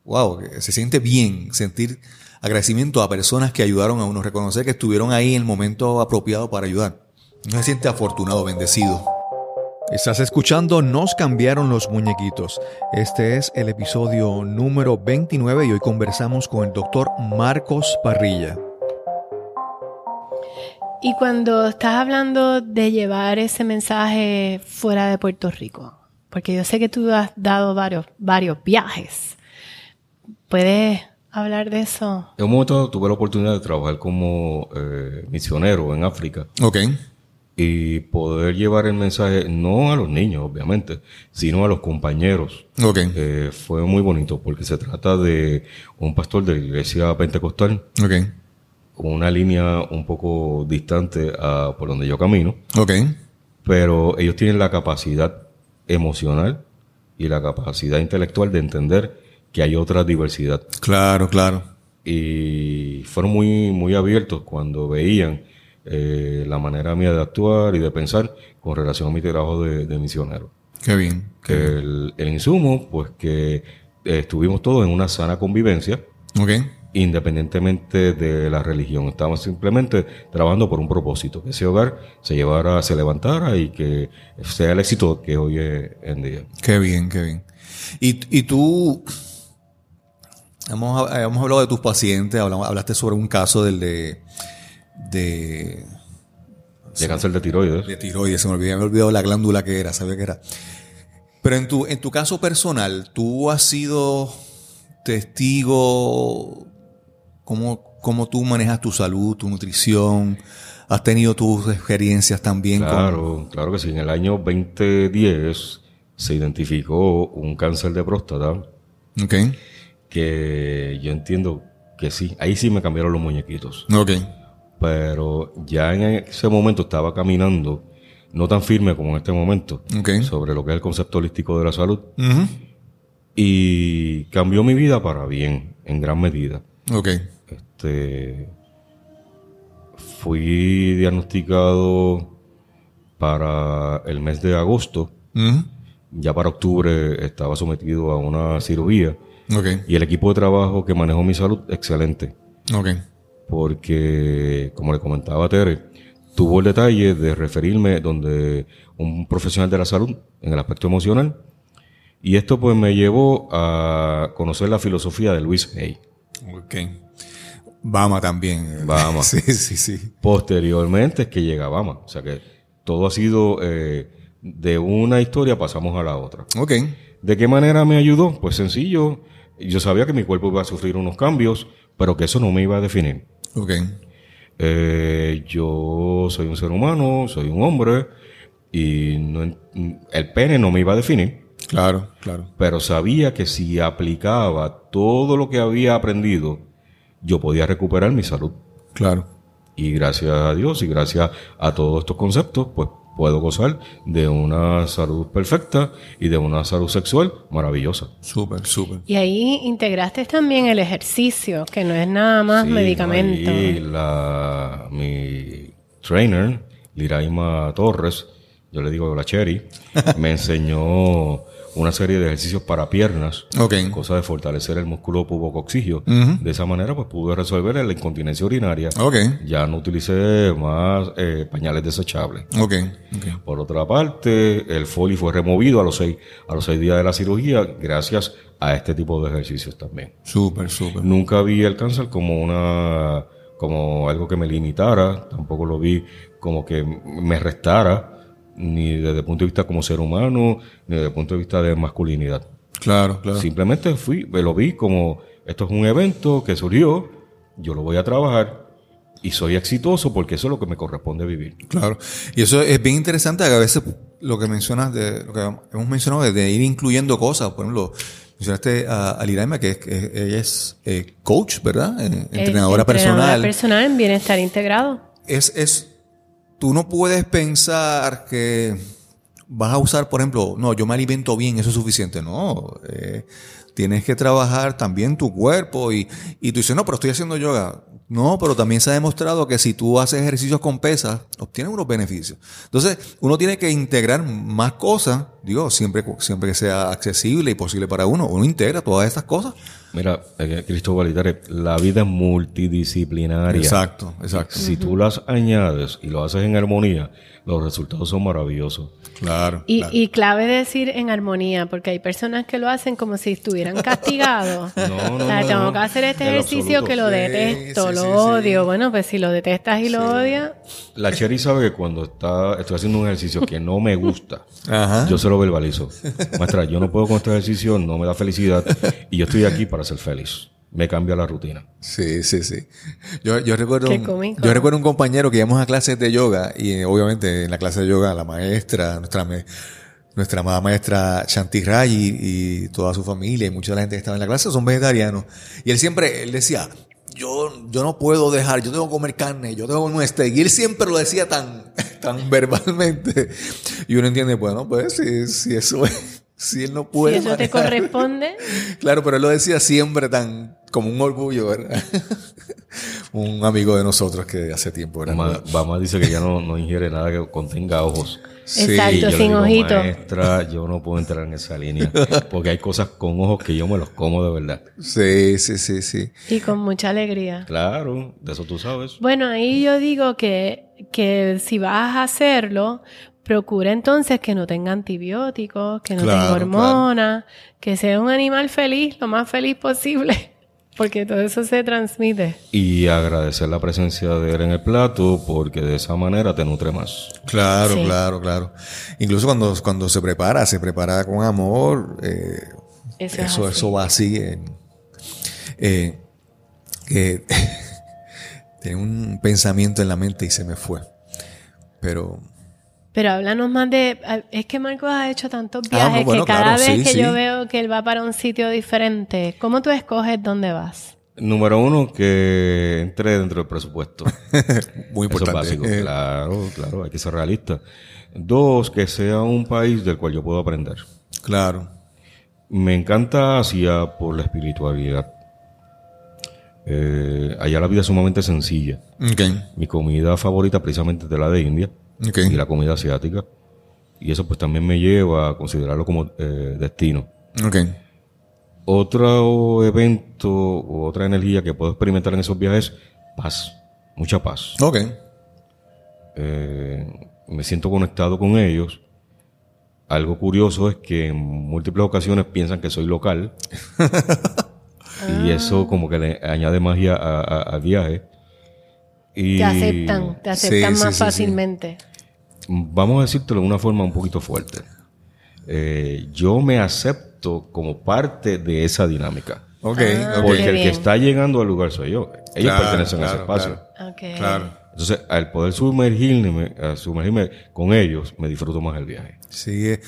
Speaker 1: wow, se siente bien sentir agradecimiento a personas que ayudaron a uno, reconocer que estuvieron ahí en el momento apropiado para ayudar. Se siente afortunado, bendecido.
Speaker 5: Estás escuchando Nos cambiaron los muñequitos. Este es el episodio número 29 y hoy conversamos con el doctor Marcos Parrilla.
Speaker 3: Y cuando estás hablando de llevar ese mensaje fuera de Puerto Rico, porque yo sé que tú has dado varios, varios viajes, ¿puedes hablar de eso?
Speaker 4: En un momento tuve la oportunidad de trabajar como eh, misionero en África
Speaker 1: Ok.
Speaker 4: Y poder llevar el mensaje no a los niños, obviamente, sino a los compañeros.
Speaker 1: Ok.
Speaker 4: Eh, fue muy bonito porque se trata de un pastor de la iglesia pentecostal
Speaker 1: Ok.
Speaker 4: con una línea un poco distante a por donde yo camino,
Speaker 1: Ok.
Speaker 4: pero ellos tienen la capacidad emocional y la capacidad intelectual de entender que hay otra diversidad.
Speaker 1: Claro, claro.
Speaker 4: y fueron muy, muy abiertos cuando veían eh, la manera mía de actuar y de pensar con relación a mi trabajo de, de misionero.
Speaker 1: Qué bien.
Speaker 4: Que el, el insumo, pues que eh, estuvimos todos en una sana convivencia,
Speaker 1: Ok.
Speaker 4: independientemente de la religión. Estábamos simplemente trabajando por un propósito, que ese hogar se llevara, se levantara y que sea el éxito que hoy es en día.
Speaker 1: Qué bien, qué bien. Y, y tú, hemos, hemos hablado de tus pacientes, hablamos- hablaste sobre un caso del de, de,
Speaker 4: De cáncer de tiroides.
Speaker 1: de tiroides, se me olvidó, me olvidó la glándula que era, sabía que era. Pero en tu, en tu caso personal, ¿tú has sido testigo cómo, cómo tú manejas tu salud, tu nutrición? ¿Has tenido tus experiencias también con...
Speaker 4: Claro, claro que sí. En el año 2010 se identificó un cáncer de próstata
Speaker 1: Ok,
Speaker 4: que yo entiendo que sí. Ahí sí me cambiaron los muñequitos.
Speaker 1: ok,
Speaker 4: Pero ya en ese momento estaba caminando, no tan firme como en este momento, sobre lo que es el concepto holístico de la salud. Y cambió mi vida para bien, en gran medida. Este, fui diagnosticado para el mes de agosto. Ya para octubre estaba sometido a una cirugía. Y el equipo de trabajo que manejó mi salud, excelente.
Speaker 1: ok.
Speaker 4: Porque, como le comentaba a Tere, tuvo el detalle de referirme donde un profesional de la salud en el aspecto emocional. Y esto pues me llevó a conocer la filosofía de Luis Hay.
Speaker 1: Ok. Bama también.
Speaker 4: Bama.
Speaker 1: Sí, sí, sí.
Speaker 4: Posteriormente es que llega Bama. O sea que todo ha sido eh, de una historia pasamos a la otra.
Speaker 1: Ok.
Speaker 4: ¿De qué manera me ayudó? Pues sencillo, Yo sabía que mi cuerpo iba a sufrir unos cambios, pero que eso no me iba a definir.
Speaker 1: Ok.
Speaker 4: Eh, yo soy un ser humano, soy un hombre, y no el pene no me iba a definir,
Speaker 1: Claro, claro.
Speaker 4: pero sabía que si aplicaba todo lo que había aprendido, yo podía recuperar mi salud.
Speaker 1: Claro.
Speaker 4: Y gracias a Dios y gracias a todos estos conceptos, pues puedo gozar de una salud perfecta y de una salud sexual maravillosa.
Speaker 1: Súper, súper.
Speaker 3: Y ahí integraste también el ejercicio, que no es nada más
Speaker 4: Sí,
Speaker 3: medicamento.
Speaker 4: ahí la, mi trainer, Liraima Torres, yo le digo la Cherry, me enseñó una serie de ejercicios para piernas,
Speaker 1: Ok.
Speaker 4: cosa de fortalecer el músculo pubococcigio.
Speaker 1: Ujú.
Speaker 4: De esa manera, pues pude resolver la incontinencia urinaria.
Speaker 1: Ok.
Speaker 4: Ya no utilicé más eh, pañales desechables.
Speaker 1: Ok. Ok.
Speaker 4: Por otra parte, el foli fue removido a los seis, a los seis días de la cirugía gracias a este tipo de ejercicios también.
Speaker 1: Súper, súper.
Speaker 4: Nunca vi el cáncer como una como algo que me limitara, tampoco lo vi como que me restara, ni desde el punto de vista como ser humano, ni desde el punto de vista de masculinidad.
Speaker 1: Claro, claro.
Speaker 4: Simplemente fui, me lo vi como esto es un evento que surgió, yo lo voy a trabajar y soy exitoso porque eso es lo que me corresponde vivir.
Speaker 1: Claro. Y eso es bien interesante que a veces lo que mencionas, de, lo que hemos mencionado, de, de ir incluyendo cosas. Por ejemplo, mencionaste a, a Liraima, que, es, que ella es eh, coach, ¿verdad? Eh,
Speaker 3: Es
Speaker 1: entrenadora personal.
Speaker 3: personal en bienestar integrado.
Speaker 1: es, es, tú no puedes pensar que vas a usar, por ejemplo, no, yo me alimento bien, eso es suficiente. No, eh, tienes que trabajar también tu cuerpo y, y tú dices, no, pero estoy haciendo yoga. No, pero también se ha demostrado que si tú haces ejercicios con pesas, obtienes unos beneficios. Entonces, uno tiene que integrar más cosas, digo, siempre, siempre que sea accesible y posible para uno. Uno integra todas estas cosas.
Speaker 4: Mira, Cristóbal Itares, la vida es multidisciplinaria.
Speaker 1: Exacto, exacto.
Speaker 4: Si tú las añades y lo haces en armonía, los resultados son maravillosos.
Speaker 1: Claro.
Speaker 3: Y,
Speaker 1: claro.
Speaker 3: y clave decir en armonía, porque hay personas que lo hacen como si estuvieran castigados.
Speaker 4: No, no,
Speaker 3: O sea,
Speaker 4: no,
Speaker 3: tengo
Speaker 4: no.
Speaker 3: que hacer este ejercicio
Speaker 4: absoluto.
Speaker 3: que lo
Speaker 1: Sí,
Speaker 3: detesto,
Speaker 1: sí,
Speaker 3: lo
Speaker 1: sí, sí.
Speaker 3: odio. Bueno, pues si lo detestas y lo odias,
Speaker 4: La Cherry sabe que cuando está, estoy haciendo un ejercicio que no me gusta,
Speaker 1: Ajá.
Speaker 4: yo se lo verbalizo. Maestra, yo no puedo con este ejercicio, no me da felicidad y yo estoy aquí para ser feliz. Me cambia la rutina.
Speaker 1: Sí, sí, sí. Yo, yo recuerdo, un, yo recuerdo un compañero que íbamos a clases de yoga y obviamente en la clase de yoga la maestra, nuestra me- nuestra amada maestra Shanti Ray y, y toda su familia y mucha de la gente que estaba en la clase son vegetarianos. Y él siempre, él decía, yo, yo no puedo dejar, yo tengo que comer carne, yo tengo que comer. Y él siempre lo decía tan, tan verbalmente. Y uno entiende, bueno, pues si, si eso es, si él no
Speaker 3: si
Speaker 1: puede.
Speaker 3: eso te corresponde,
Speaker 1: Claro, pero él lo decía siempre tan como un orgullo, ¿verdad? Un amigo de nosotros que hace tiempo era.
Speaker 4: Mamá, mamá dice que ya no, no ingiere nada que contenga ojos.
Speaker 3: Exacto, sin
Speaker 4: digo,
Speaker 3: ojito.
Speaker 4: Maestra, yo no puedo entrar en esa línea porque hay cosas con ojos que yo me los como de verdad.
Speaker 1: Sí, sí, sí, sí.
Speaker 3: y con mucha alegría.
Speaker 4: Claro, de eso tú sabes.
Speaker 3: Bueno, ahí yo digo que, que si vas a hacerlo, procura entonces que no tenga antibióticos, que no
Speaker 1: Claro,
Speaker 3: tenga hormonas, que sea un animal feliz, lo más feliz posible, porque todo eso se transmite.
Speaker 4: Y agradecer la presencia de él en el plato porque de esa manera te nutre más.
Speaker 1: Claro,
Speaker 3: Sí.
Speaker 1: claro, claro. Incluso cuando, cuando se prepara, se prepara con amor. eh,
Speaker 3: Eso
Speaker 1: eso,
Speaker 3: es así.
Speaker 1: eso va así. eh, eh, tenía un pensamiento en la mente y se me fue. Pero
Speaker 3: Pero háblanos más de... Es que Marcos ha hecho tantos
Speaker 1: Ah,
Speaker 3: viajes
Speaker 1: bueno,
Speaker 3: que cada
Speaker 1: claro,
Speaker 3: vez
Speaker 1: sí,
Speaker 3: que
Speaker 1: sí.
Speaker 3: yo veo que él va para un sitio diferente, ¿cómo tú escoges dónde vas?
Speaker 4: Número uno, que entre dentro del presupuesto.
Speaker 1: muy
Speaker 4: Eso es
Speaker 1: importante.
Speaker 4: básico.
Speaker 1: Eh,
Speaker 4: Claro, claro, hay que ser realista. Dos, que sea un país del cual yo puedo aprender.
Speaker 1: claro.
Speaker 4: Me encanta Asia por la espiritualidad. Eh, allá la vida es sumamente sencilla.
Speaker 1: Ok.
Speaker 4: Mi comida favorita precisamente es de la de India Y la comida asiática. Y eso pues también me lleva a considerarlo como eh, destino.
Speaker 1: Ok.
Speaker 4: Otro evento o otra energía que puedo experimentar en esos viajes, paz, mucha paz.
Speaker 1: Ok.
Speaker 4: Eh, me siento conectado con ellos. Algo curioso es que en múltiples ocasiones piensan que soy local. y eso como que le añade magia al viaje. Y
Speaker 3: Te aceptan, te aceptan
Speaker 1: sí,
Speaker 3: más
Speaker 1: sí, sí.
Speaker 3: fácilmente.
Speaker 4: Vamos a decírtelo de una forma un poquito fuerte. Eh, yo me acepto como parte de esa dinámica.
Speaker 1: Ok,
Speaker 3: Ah,
Speaker 1: ok.
Speaker 4: Porque el que está llegando al lugar soy yo. Ellos
Speaker 1: Claro,
Speaker 4: pertenecen a ese espacio.
Speaker 1: claro.
Speaker 3: Ok.
Speaker 1: Claro.
Speaker 4: Entonces, al poder sumergirme, a sumergirme con ellos, me disfruto más el viaje.
Speaker 1: Sí, es,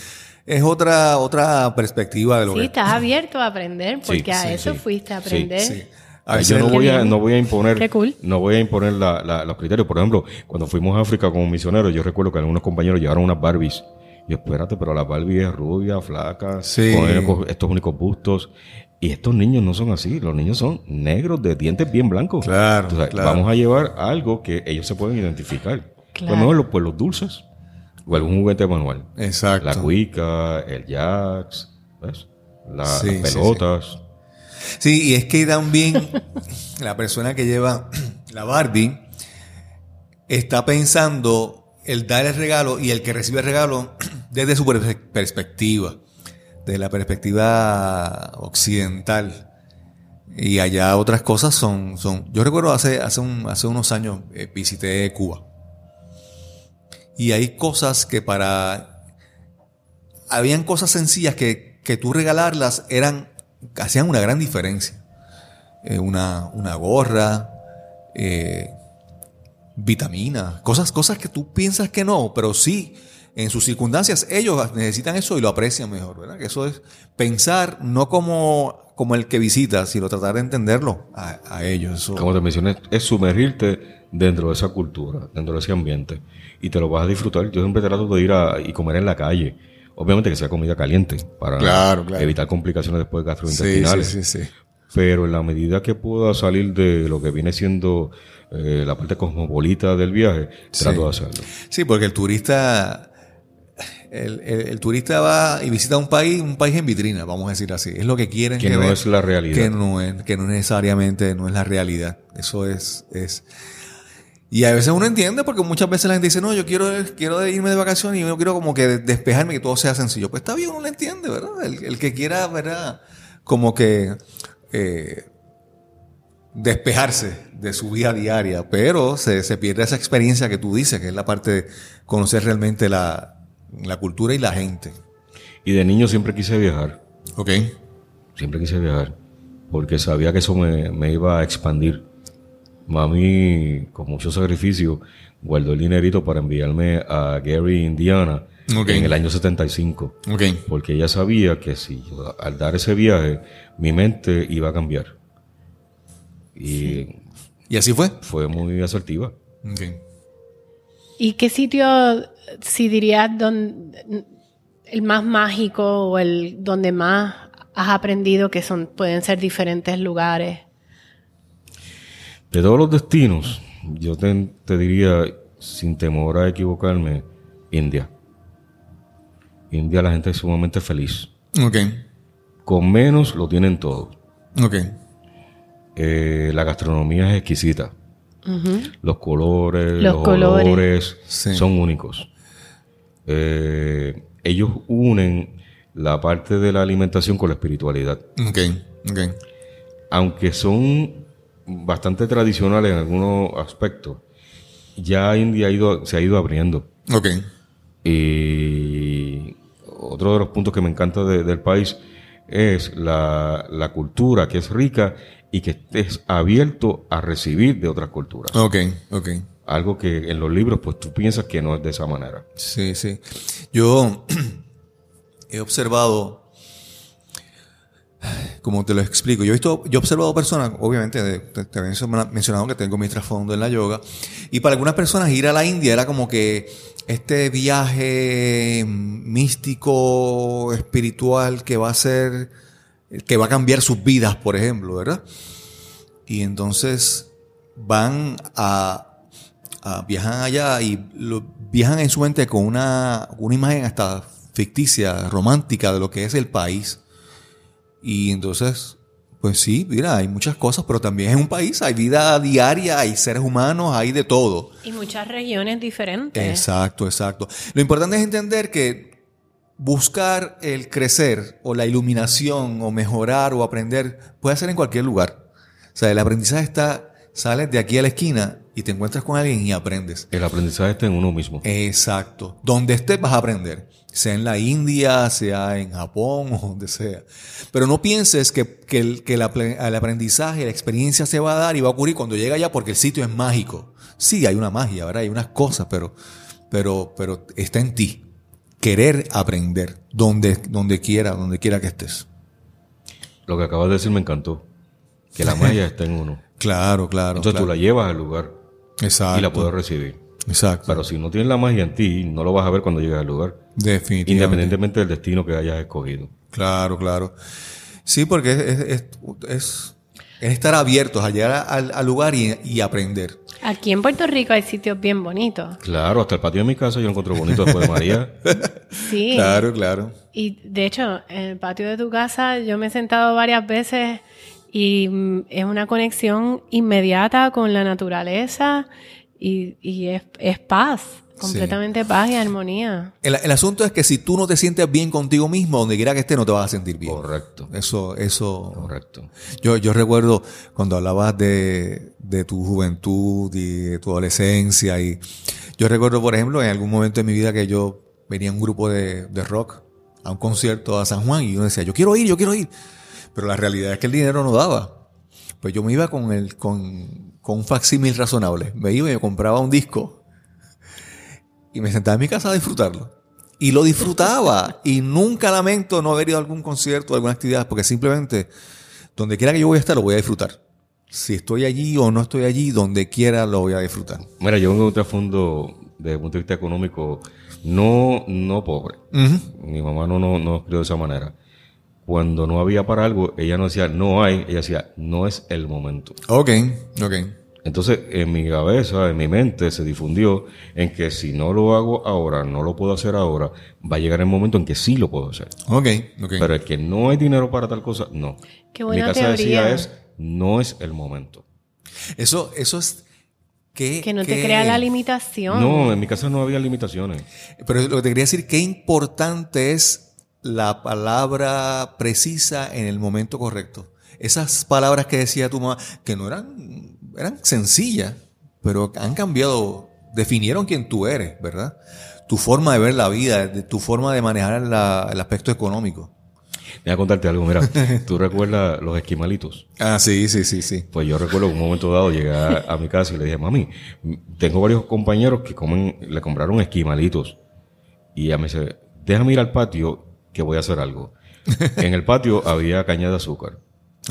Speaker 1: es otra, otra perspectiva de lo
Speaker 3: Sí,
Speaker 1: que...
Speaker 3: estás abierto a aprender porque
Speaker 4: Sí,
Speaker 3: a
Speaker 4: sí,
Speaker 3: eso
Speaker 4: sí.
Speaker 3: fuiste a
Speaker 4: Sí,
Speaker 3: aprender.
Speaker 1: Sí. A
Speaker 4: yo no voy, a, no voy a imponer,
Speaker 3: cool.
Speaker 4: no voy a imponer la- la- los criterios. Por ejemplo, cuando fuimos a África como misioneros, yo recuerdo que algunos compañeros llevaron unas Barbies. Yo, espérate, pero la Barbie es rubia, flaca,
Speaker 1: Sí.
Speaker 4: con estos- únicos bustos. Y estos niños no son así. Los niños son negros de dientes bien blancos.
Speaker 1: Claro,
Speaker 4: Entonces,
Speaker 1: claro.
Speaker 4: Vamos a llevar algo que ellos se pueden identificar.
Speaker 3: Claro.
Speaker 4: Pues mejor los, pues los dulces. O algún juguete manual.
Speaker 1: Exacto.
Speaker 4: La cuica, el jacks, ¿ves? La-
Speaker 1: Sí, sí,
Speaker 4: las
Speaker 1: sí.
Speaker 4: pelotas.
Speaker 1: Sí, y es que también la persona que lleva la Barbie está pensando el dar el regalo y el que recibe el regalo desde su per- perspectiva, desde la perspectiva occidental. Y allá otras cosas son, son. Yo recuerdo hace, hace, un- hace unos años eh, visité Cuba. Y hay cosas que para habían cosas sencillas que, que tú regalarlas eran, hacían una gran diferencia. Eh, una, una gorra, eh, vitaminas, cosas, cosas que tú piensas que no, pero sí, en sus circunstancias ellos necesitan eso y lo aprecian mejor, ¿verdad? Que eso es pensar no como, como el que visita, sino tratar de entenderlo a, ellos.
Speaker 4: Como te mencioné, es sumergirte dentro de esa cultura, dentro de ese ambiente. Y te lo vas a disfrutar. Yo siempre trato de ir a, y comer en la calle. Obviamente que sea comida caliente, para
Speaker 1: Claro, claro.
Speaker 4: evitar complicaciones después
Speaker 1: sí,
Speaker 4: gastrointestinales.
Speaker 1: sí, sí, sí.
Speaker 4: Pero en la medida que pueda salir de lo que viene siendo eh, la parte cosmopolita del viaje, trato de hacerlo.
Speaker 1: Sí, porque el turista, el, el- el turista va y visita un país, un país en vitrina, vamos a decir así. Es lo que quieren
Speaker 4: Que no
Speaker 1: vean,
Speaker 4: es la realidad.
Speaker 1: Que no es, que no necesariamente no es la realidad. Eso es, es. Y a veces uno entiende porque muchas veces la gente dice, no, yo quiero, quiero irme de vacaciones y yo quiero como que despejarme, que todo sea sencillo. Pues está bien, uno lo entiende, ¿verdad? El, el que quiera, ¿verdad? Como que eh, despejarse de su vida diaria, pero se, se pierde esa experiencia que tú dices, que es la parte de conocer realmente la, la cultura y la gente.
Speaker 4: Y de niño siempre quise viajar.
Speaker 1: Ok.
Speaker 4: Siempre quise viajar. Porque sabía que eso me, me iba a expandir. Mami, con mucho sacrificio, guardó el dinerito para enviarme a Gary, Indiana,
Speaker 1: Ok.
Speaker 4: en el año 75.
Speaker 1: Ok.
Speaker 4: Porque ella sabía que si yo, al dar ese viaje, mi mente iba a cambiar. Y
Speaker 1: ¿Y así fue?
Speaker 4: fue muy asertiva.
Speaker 1: Ok.
Speaker 3: ¿Y qué sitio, si dirías, don- el más mágico o el donde más has aprendido que son pueden ser diferentes lugares?
Speaker 4: De todos los destinos, yo te, te diría, sin temor a equivocarme, India. India la gente es sumamente feliz.
Speaker 1: Ok.
Speaker 4: Con menos lo tienen todo.
Speaker 1: Ok.
Speaker 4: Eh, la gastronomía es exquisita. Los colores,
Speaker 3: Los
Speaker 4: los,
Speaker 3: colores.
Speaker 4: olores
Speaker 1: Sí.
Speaker 4: son únicos. Eh, ellos unen la parte de la alimentación con la espiritualidad.
Speaker 1: Ok. Ok.
Speaker 4: Aunque son bastante tradicionales en algunos aspectos, ya India ha ido, se ha ido abriendo.
Speaker 1: Ok.
Speaker 4: Y otro de los puntos que me encanta de- del país es la, la cultura, que es rica y que estés abierto a recibir de otras culturas.
Speaker 1: Ok. Ok.
Speaker 4: Algo que en los libros, pues tú piensas que no es de esa manera.
Speaker 1: Sí, sí. Yo he observado, como te lo explico, yo he visto, yo he observado personas, obviamente, de- te, te mencionado que tengo mi trasfondo en la yoga, y para algunas personas ir a la India era como que este viaje místico, espiritual, que va a ser, que va a cambiar sus vidas, por ejemplo, ¿verdad? Y entonces van a viajan allá y lo- viajan en su mente con una, una imagen hasta ficticia, romántica de lo que es el país. Y entonces, pues sí, mira, hay muchas cosas, pero también es un país, hay vida diaria, hay seres humanos, hay de todo.
Speaker 3: Y muchas regiones diferentes.
Speaker 1: Exacto, exacto. Lo importante es entender que buscar el crecer o la iluminación o mejorar o aprender puede ser en cualquier lugar. O sea, el aprendizaje está sales de aquí a la esquina y te encuentras con alguien y aprendes.
Speaker 4: El aprendizaje está en uno mismo.
Speaker 1: Exacto. Donde estés vas a aprender. Sea en la India, sea en Japón o donde sea. Pero no pienses que, que el, que el apre- el aprendizaje, la experiencia se va a dar y va a ocurrir cuando llega allá porque el sitio es mágico. Sí, hay una magia, ¿verdad? Hay unas cosas, pero, pero, pero está en ti. Querer aprender donde, donde quiera, donde quiera que estés.
Speaker 4: Lo que acabas de decir me encantó. Que la magia está en uno.
Speaker 1: Claro, claro.
Speaker 4: Entonces
Speaker 1: claro.
Speaker 4: tú la llevas al lugar
Speaker 1: Exacto.
Speaker 4: y la puedes recibir.
Speaker 1: Exacto.
Speaker 4: Pero si no tienes la magia en ti, no lo vas a ver cuando llegues al lugar.
Speaker 1: Definitivamente.
Speaker 4: Independientemente del destino que hayas escogido.
Speaker 1: Claro, claro. Sí, porque es, es, es, es- es estar abiertos a llegar al, al lugar y, y aprender.
Speaker 3: Aquí en Puerto Rico hay sitios bien bonitos.
Speaker 4: Claro, hasta el patio de mi casa yo lo encontré bonito después de María.
Speaker 3: Sí.
Speaker 1: Claro, claro.
Speaker 3: Y de hecho, en el patio de tu casa yo me he sentado varias veces y mm, es una conexión inmediata con la naturaleza y, y es, es paz, completamente paz y armonía.
Speaker 1: El, el asunto es que si tú no te sientes bien contigo mismo, donde quiera que estés, no te vas a sentir bien.
Speaker 4: Correcto.
Speaker 1: Eso, eso.
Speaker 4: Correcto.
Speaker 1: Yo, yo recuerdo cuando hablabas de, de tu juventud y de tu adolescencia y yo recuerdo, por ejemplo, en algún momento de mi vida que yo venía a un grupo de, de rock a un concierto a San Juan y yo decía, yo quiero ir, yo quiero ir. Pero la realidad es que el dinero no daba. Pues yo me iba con el, con, con un facsímil razonable. Me iba y me compraba un disco y me sentaba en mi casa a disfrutarlo. Y lo disfrutaba. y nunca lamento no haber ido a algún concierto, a alguna actividad, porque simplemente donde quiera que yo voy a estar, lo voy a disfrutar. Si estoy allí o no estoy allí, donde quiera lo voy a disfrutar.
Speaker 4: Mira, yo vengo de un trasfondo, desde el punto de vista económico, no, no pobre. Mi mamá no, no, no crió de esa manera. Cuando no había para algo, ella no decía, no hay, ella decía, no es el momento.
Speaker 1: Ok, ok.
Speaker 4: Entonces, en mi cabeza, en mi mente, se difundió en que si no lo hago ahora, no lo puedo hacer ahora, va a llegar el momento en que sí lo puedo hacer.
Speaker 1: Ok, ok.
Speaker 4: Pero el que no hay dinero para tal cosa, no.
Speaker 3: Qué buena
Speaker 4: mi casa
Speaker 3: teoría.
Speaker 4: decía es, no es el momento.
Speaker 1: Eso, eso es que...
Speaker 3: Que no te crea la limitación.
Speaker 4: No, en mi casa no había limitaciones.
Speaker 1: Pero lo que te quería decir, qué importante es la palabra precisa en el momento correcto. Esas palabras que decía tu mamá, que no eran, eran sencillas, pero han cambiado, definieron quién tú eres, ¿verdad? Tu forma de ver la vida, tu forma de manejar la- el aspecto económico.
Speaker 4: Voy a contarte algo, mira, ¿tú recuerdas los esquimalitos?
Speaker 1: Ah, sí, sí, sí, sí.
Speaker 4: Pues yo recuerdo un momento dado llegué a, a mi casa y le dije, mami, tengo varios compañeros que comen, le compraron esquimalitos. Y ella me dice, déjame ir al patio que voy a hacer algo. En el patio había caña de azúcar.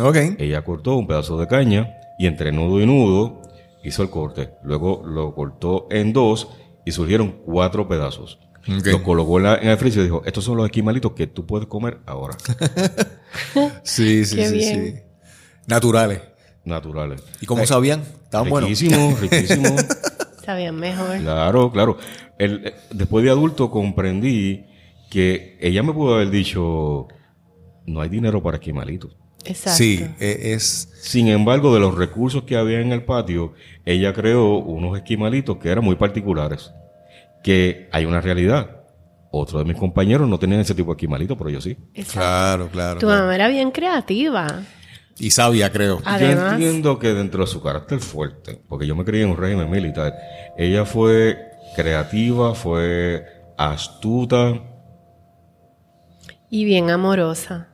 Speaker 1: Ok.
Speaker 4: Ella cortó un pedazo de caña y entre nudo y nudo hizo el corte. Luego lo cortó en dos y surgieron cuatro pedazos.
Speaker 1: Ok.
Speaker 4: Los colocó en, la- en el freezer y dijo, estos son los esquimalitos que tú puedes comer ahora.
Speaker 1: Sí, sí,
Speaker 3: Qué
Speaker 1: sí,
Speaker 3: bien.
Speaker 1: sí. Naturales.
Speaker 4: Naturales.
Speaker 1: ¿Y cómo sabían? Estaban buenos.
Speaker 4: Riquísimo, riquísimo.
Speaker 3: Sabían mejor.
Speaker 4: Claro, claro. El- eh, después de adulto comprendí que ella me pudo haber dicho, no hay dinero para esquimalitos.
Speaker 3: Exacto.
Speaker 1: Sí, e- es...
Speaker 4: Sin embargo, de los recursos que había en el patio, ella creó unos esquimalitos que eran muy particulares. Que hay una realidad. Otros de mis compañeros no tenían ese tipo de esquimalitos, pero yo sí.
Speaker 3: Exacto.
Speaker 1: Claro, claro.
Speaker 3: Tu
Speaker 1: claro.
Speaker 3: mamá era bien creativa.
Speaker 1: Y sabia, creo.
Speaker 4: Yo
Speaker 3: Además,
Speaker 4: entiendo que dentro de su carácter fuerte, porque yo me crié en un régimen militar, ella fue creativa, fue astuta,
Speaker 3: y bien amorosa.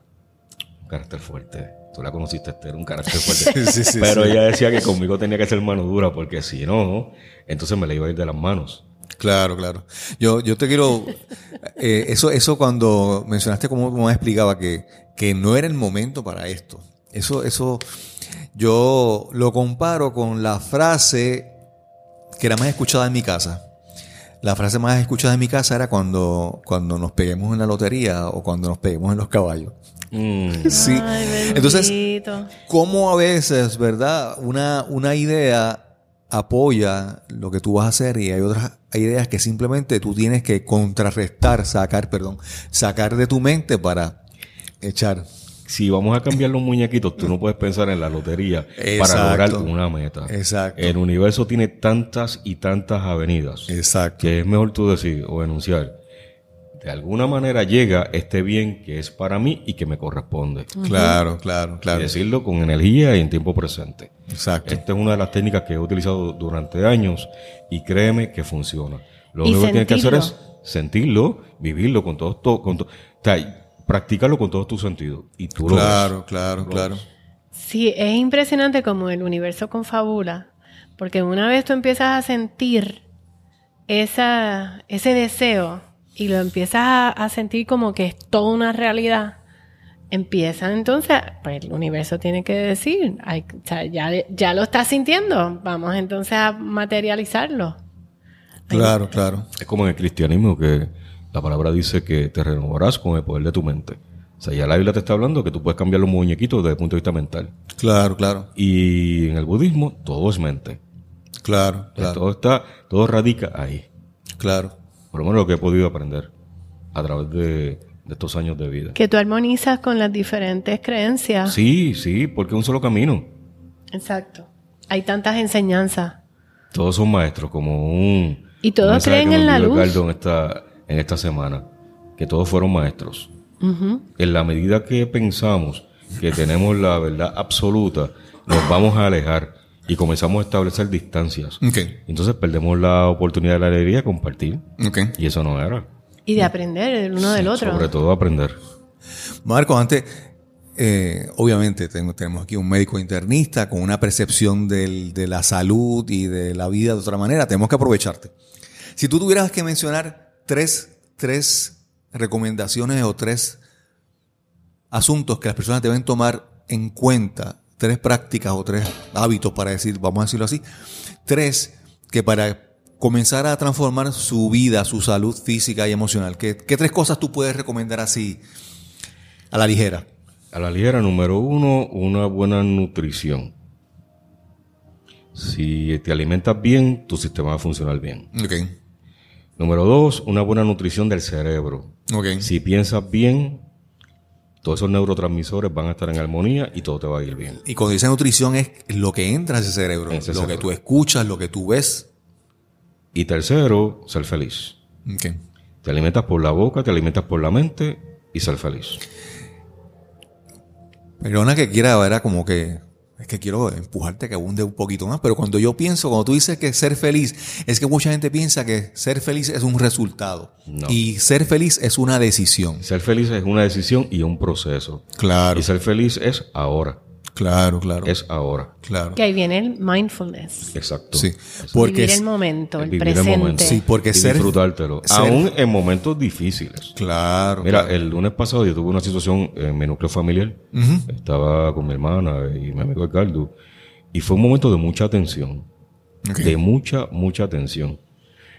Speaker 4: un carácter fuerte. Tú la conociste, Esther, un carácter fuerte.
Speaker 1: Sí, sí,
Speaker 4: Pero
Speaker 1: sí.
Speaker 4: ella decía que conmigo tenía que ser mano dura, porque si no, entonces me la iba a ir de las manos.
Speaker 1: Claro, claro. Yo, yo te quiero, eh, eso, eso cuando mencionaste como, como explicaba que, que no era el momento para esto. Eso, eso, yo lo comparo con la frase que era más escuchada en mi casa. La frase más escuchada en mi casa era cuando, cuando nos peguemos en la lotería o cuando nos peguemos en los caballos.
Speaker 4: Mm,
Speaker 1: Sí.
Speaker 3: Ay,
Speaker 1: Entonces, cómo a veces, ¿verdad? Una, una idea apoya lo que tú vas a hacer y hay otras ideas que simplemente tú tienes que contrarrestar, sacar, perdón, sacar de tu mente para echar.
Speaker 4: Si vamos a cambiar los muñequitos, tú no puedes pensar en la lotería
Speaker 1: Exacto.
Speaker 4: para lograr una meta.
Speaker 1: Exacto.
Speaker 4: El universo tiene tantas y tantas avenidas
Speaker 1: Exacto.
Speaker 4: que es mejor tú decir o enunciar. de alguna manera llega este bien que es para mí y que me corresponde.
Speaker 1: Claro, claro,
Speaker 4: Y
Speaker 1: claro.
Speaker 4: decirlo con energía y en tiempo presente.
Speaker 1: Exacto.
Speaker 4: Esta es una de las técnicas que he utilizado durante años y créeme que funciona. Lo
Speaker 3: Y
Speaker 4: único que tienes que hacer es
Speaker 3: sentirlo.
Speaker 4: vivirlo con todos, to- con to- o sea, practicarlo con todos tus sentidos. Y tú lo
Speaker 1: Claro,
Speaker 4: ves.
Speaker 1: claro,
Speaker 4: Lo
Speaker 1: claro.
Speaker 4: ves.
Speaker 3: Sí, es impresionante como el universo confabula, porque una vez tú empiezas a sentir esa, ese deseo y lo empiezas a, a sentir como que es toda una realidad, empieza entonces, pues el universo tiene que decir, ay, o sea, ya, ya lo estás sintiendo, vamos entonces a materializarlo.
Speaker 1: Claro, claro.
Speaker 4: Es como en el cristianismo que la palabra dice que te renovarás con el poder de tu mente. O sea, ya la Biblia te está hablando que tú puedes cambiar los muñequitos desde el punto de vista mental.
Speaker 1: Claro, claro.
Speaker 4: Y en el budismo todo es mente.
Speaker 1: Claro, claro.
Speaker 4: Todo está, todo radica ahí.
Speaker 1: Claro.
Speaker 4: Por lo menos lo que he podido aprender a través de, de estos años de vida.
Speaker 3: Que tú armonizas con las diferentes creencias.
Speaker 4: Sí, sí, porque es un solo camino.
Speaker 3: Exacto. Hay tantas enseñanzas.
Speaker 4: Todos son maestros, como un...
Speaker 3: Y todos creen en la luz.
Speaker 4: Edgardo en esta, en esta semana, que todos fueron maestros. En la medida que pensamos que tenemos la verdad absoluta, nos vamos a alejar y comenzamos a establecer distancias. Entonces perdemos la oportunidad de la alegría de compartir.
Speaker 1: Ok.
Speaker 4: Y eso no era.
Speaker 3: Y de aprender el uno del otro.
Speaker 4: Sobre todo aprender.
Speaker 1: Marco, antes, eh, obviamente tengo- tenemos aquí un médico internista con una percepción del- de la salud y de la vida de otra manera. Tenemos que aprovecharte. Si tú tuvieras que mencionar tres, tres recomendaciones o tres asuntos que las personas deben tomar en cuenta, tres prácticas o tres hábitos para decir, vamos a decirlo así, tres que para comenzar a transformar su vida, su salud física y emocional, ¿qué, qué tres cosas tú puedes recomendar así a la ligera?
Speaker 4: A la ligera, número uno, una buena nutrición. Si te alimentas bien, tu sistema va a funcionar bien.
Speaker 1: Ok,
Speaker 4: Número dos, una buena nutrición del cerebro.
Speaker 1: ok,
Speaker 4: Si piensas bien, todos esos neurotransmisores van a estar en armonía y todo te va a ir bien.
Speaker 1: Y cuando dice nutrición es lo que entra a ese cerebro,
Speaker 4: Ese
Speaker 1: lo
Speaker 4: cerebro.
Speaker 1: que tú escuchas, lo que tú ves.
Speaker 4: Y tercero, ser feliz.
Speaker 1: Ok.
Speaker 4: Te alimentas por la boca, te alimentas por la mente y ser feliz.
Speaker 1: Perdona que quiera, era como que es que quiero empujarte que abunde un poquito más, pero cuando yo pienso, cuando tú dices que ser feliz, es que mucha gente piensa que ser feliz es un resultado
Speaker 4: No.
Speaker 1: y ser feliz es una decisión.
Speaker 4: Ser feliz es una decisión y un proceso.
Speaker 1: Claro,
Speaker 4: Y ser feliz es ahora.
Speaker 1: Claro, claro,
Speaker 4: Es ahora.
Speaker 1: claro.
Speaker 3: Que ahí viene el mindfulness.
Speaker 4: Exacto.
Speaker 1: Sí, porque
Speaker 3: Vivir
Speaker 1: es-
Speaker 3: el momento, el
Speaker 4: Vivir el
Speaker 3: presente.
Speaker 4: momento.
Speaker 1: Sí, porque
Speaker 4: y
Speaker 1: ser-
Speaker 4: disfrutártelo.
Speaker 1: ser-
Speaker 4: Aún en momentos difíciles.
Speaker 1: claro,
Speaker 4: Mira,
Speaker 1: claro.
Speaker 4: el lunes pasado yo tuve una situación en mi núcleo familiar. Estaba con mi hermana y mi amigo Ricardo. Y fue un momento de mucha tensión. De mucha, mucha tensión.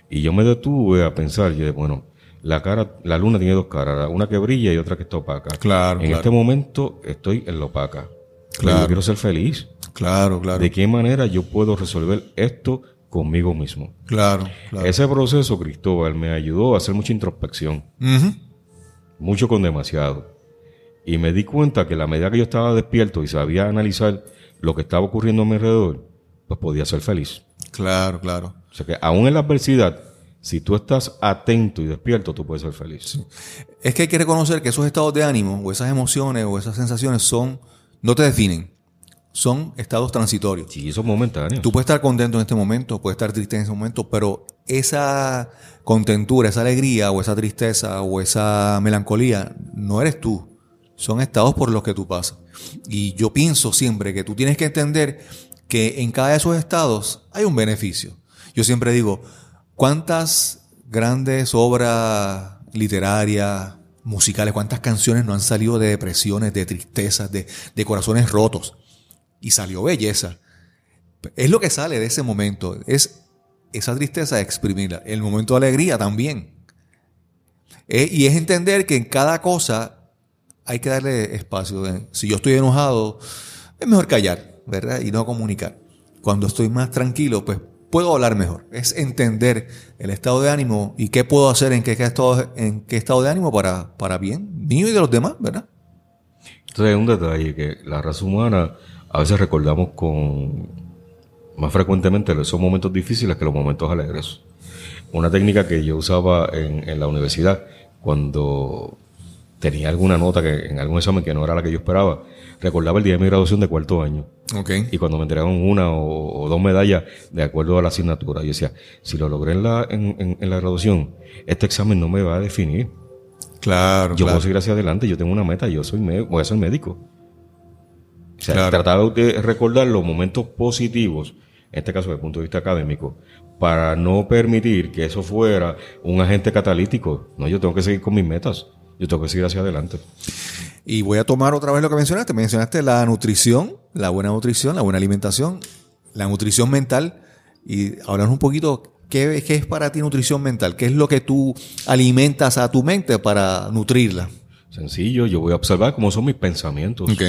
Speaker 4: Y yo me detuve a pensar, yo dije, bueno, la cara, la luna tiene dos caras, una que brilla y otra que está opaca.
Speaker 1: Claro,
Speaker 4: En
Speaker 1: claro.
Speaker 4: este momento estoy en la opaca.
Speaker 1: Claro.
Speaker 4: Yo quiero ser feliz.
Speaker 1: claro, claro,
Speaker 4: ¿De qué manera yo puedo resolver esto conmigo mismo?
Speaker 1: claro, claro.
Speaker 4: Ese proceso, Cristóbal, me ayudó a hacer mucha introspección, mucho con demasiado. Y me di cuenta que a la medida que yo estaba despierto y sabía analizar lo que estaba ocurriendo a mi alrededor, pues podía ser feliz.
Speaker 1: Claro, claro.
Speaker 4: O sea que aún en la adversidad, si tú estás atento y despierto, tú puedes ser feliz.
Speaker 1: Es que hay que reconocer que esos estados de ánimo o esas emociones o esas sensaciones son, no te definen, son estados transitorios.
Speaker 4: Sí, eso es momentáneo.
Speaker 1: Tú puedes estar contento en este momento, puedes estar triste en ese momento, pero esa contentura, esa alegría o esa tristeza o esa melancolía no eres tú. Son estados por los que tú pasas. Y yo pienso siempre que tú tienes que entender que en cada de esos estados hay un beneficio. Yo siempre digo, ¿cuántas grandes obras literarias, musicales, cuántas canciones no han salido de depresiones, de tristezas, de, de corazones rotos? Y salió belleza. Es lo que sale de ese momento. Es esa tristeza exprimirla. El momento de alegría también. Eh, y es entender que en cada cosa hay que darle espacio. De- Si yo estoy enojado, es mejor callar, ¿verdad? Y no comunicar. Cuando estoy más tranquilo, pues puedo hablar mejor. Es entender el estado de ánimo y qué puedo hacer en qué, estado, en qué estado de ánimo para, para bien mío y de los demás, ¿verdad?
Speaker 4: Entonces hay un detalle que la raza humana a veces recordamos con más frecuentemente esos momentos difíciles que los momentos alegres. Una técnica que yo usaba en, en la universidad cuando tenía alguna nota que en algún examen que no era la que yo esperaba, recordaba el día de mi graduación de cuarto año.
Speaker 1: Ok.
Speaker 4: Y cuando me entregaron una o, o dos medallas de acuerdo a la asignatura, yo decía, si lo logré en la, en, en- en la graduación, este examen no me va a definir.
Speaker 1: Claro,
Speaker 4: Yo
Speaker 1: claro.
Speaker 4: puedo seguir hacia adelante, yo tengo una meta, yo soy voy a ser médico. O sea,
Speaker 1: Claro.
Speaker 4: tratar de recordar los momentos positivos, en este caso desde el punto de vista académico, para no permitir que eso fuera un agente catalítico. No, yo tengo que seguir con mis metas, yo tengo que seguir hacia adelante.
Speaker 1: Y voy a tomar otra vez lo que mencionaste. Mencionaste la nutrición, la buena nutrición, la buena alimentación, la nutrición mental. Y hablar un poquito, ¿qué, qué es para ti nutrición mental? ¿Qué es lo que tú alimentas a tu mente para nutrirla?
Speaker 4: Sencillo, yo voy a observar cómo son mis pensamientos.
Speaker 1: Ok.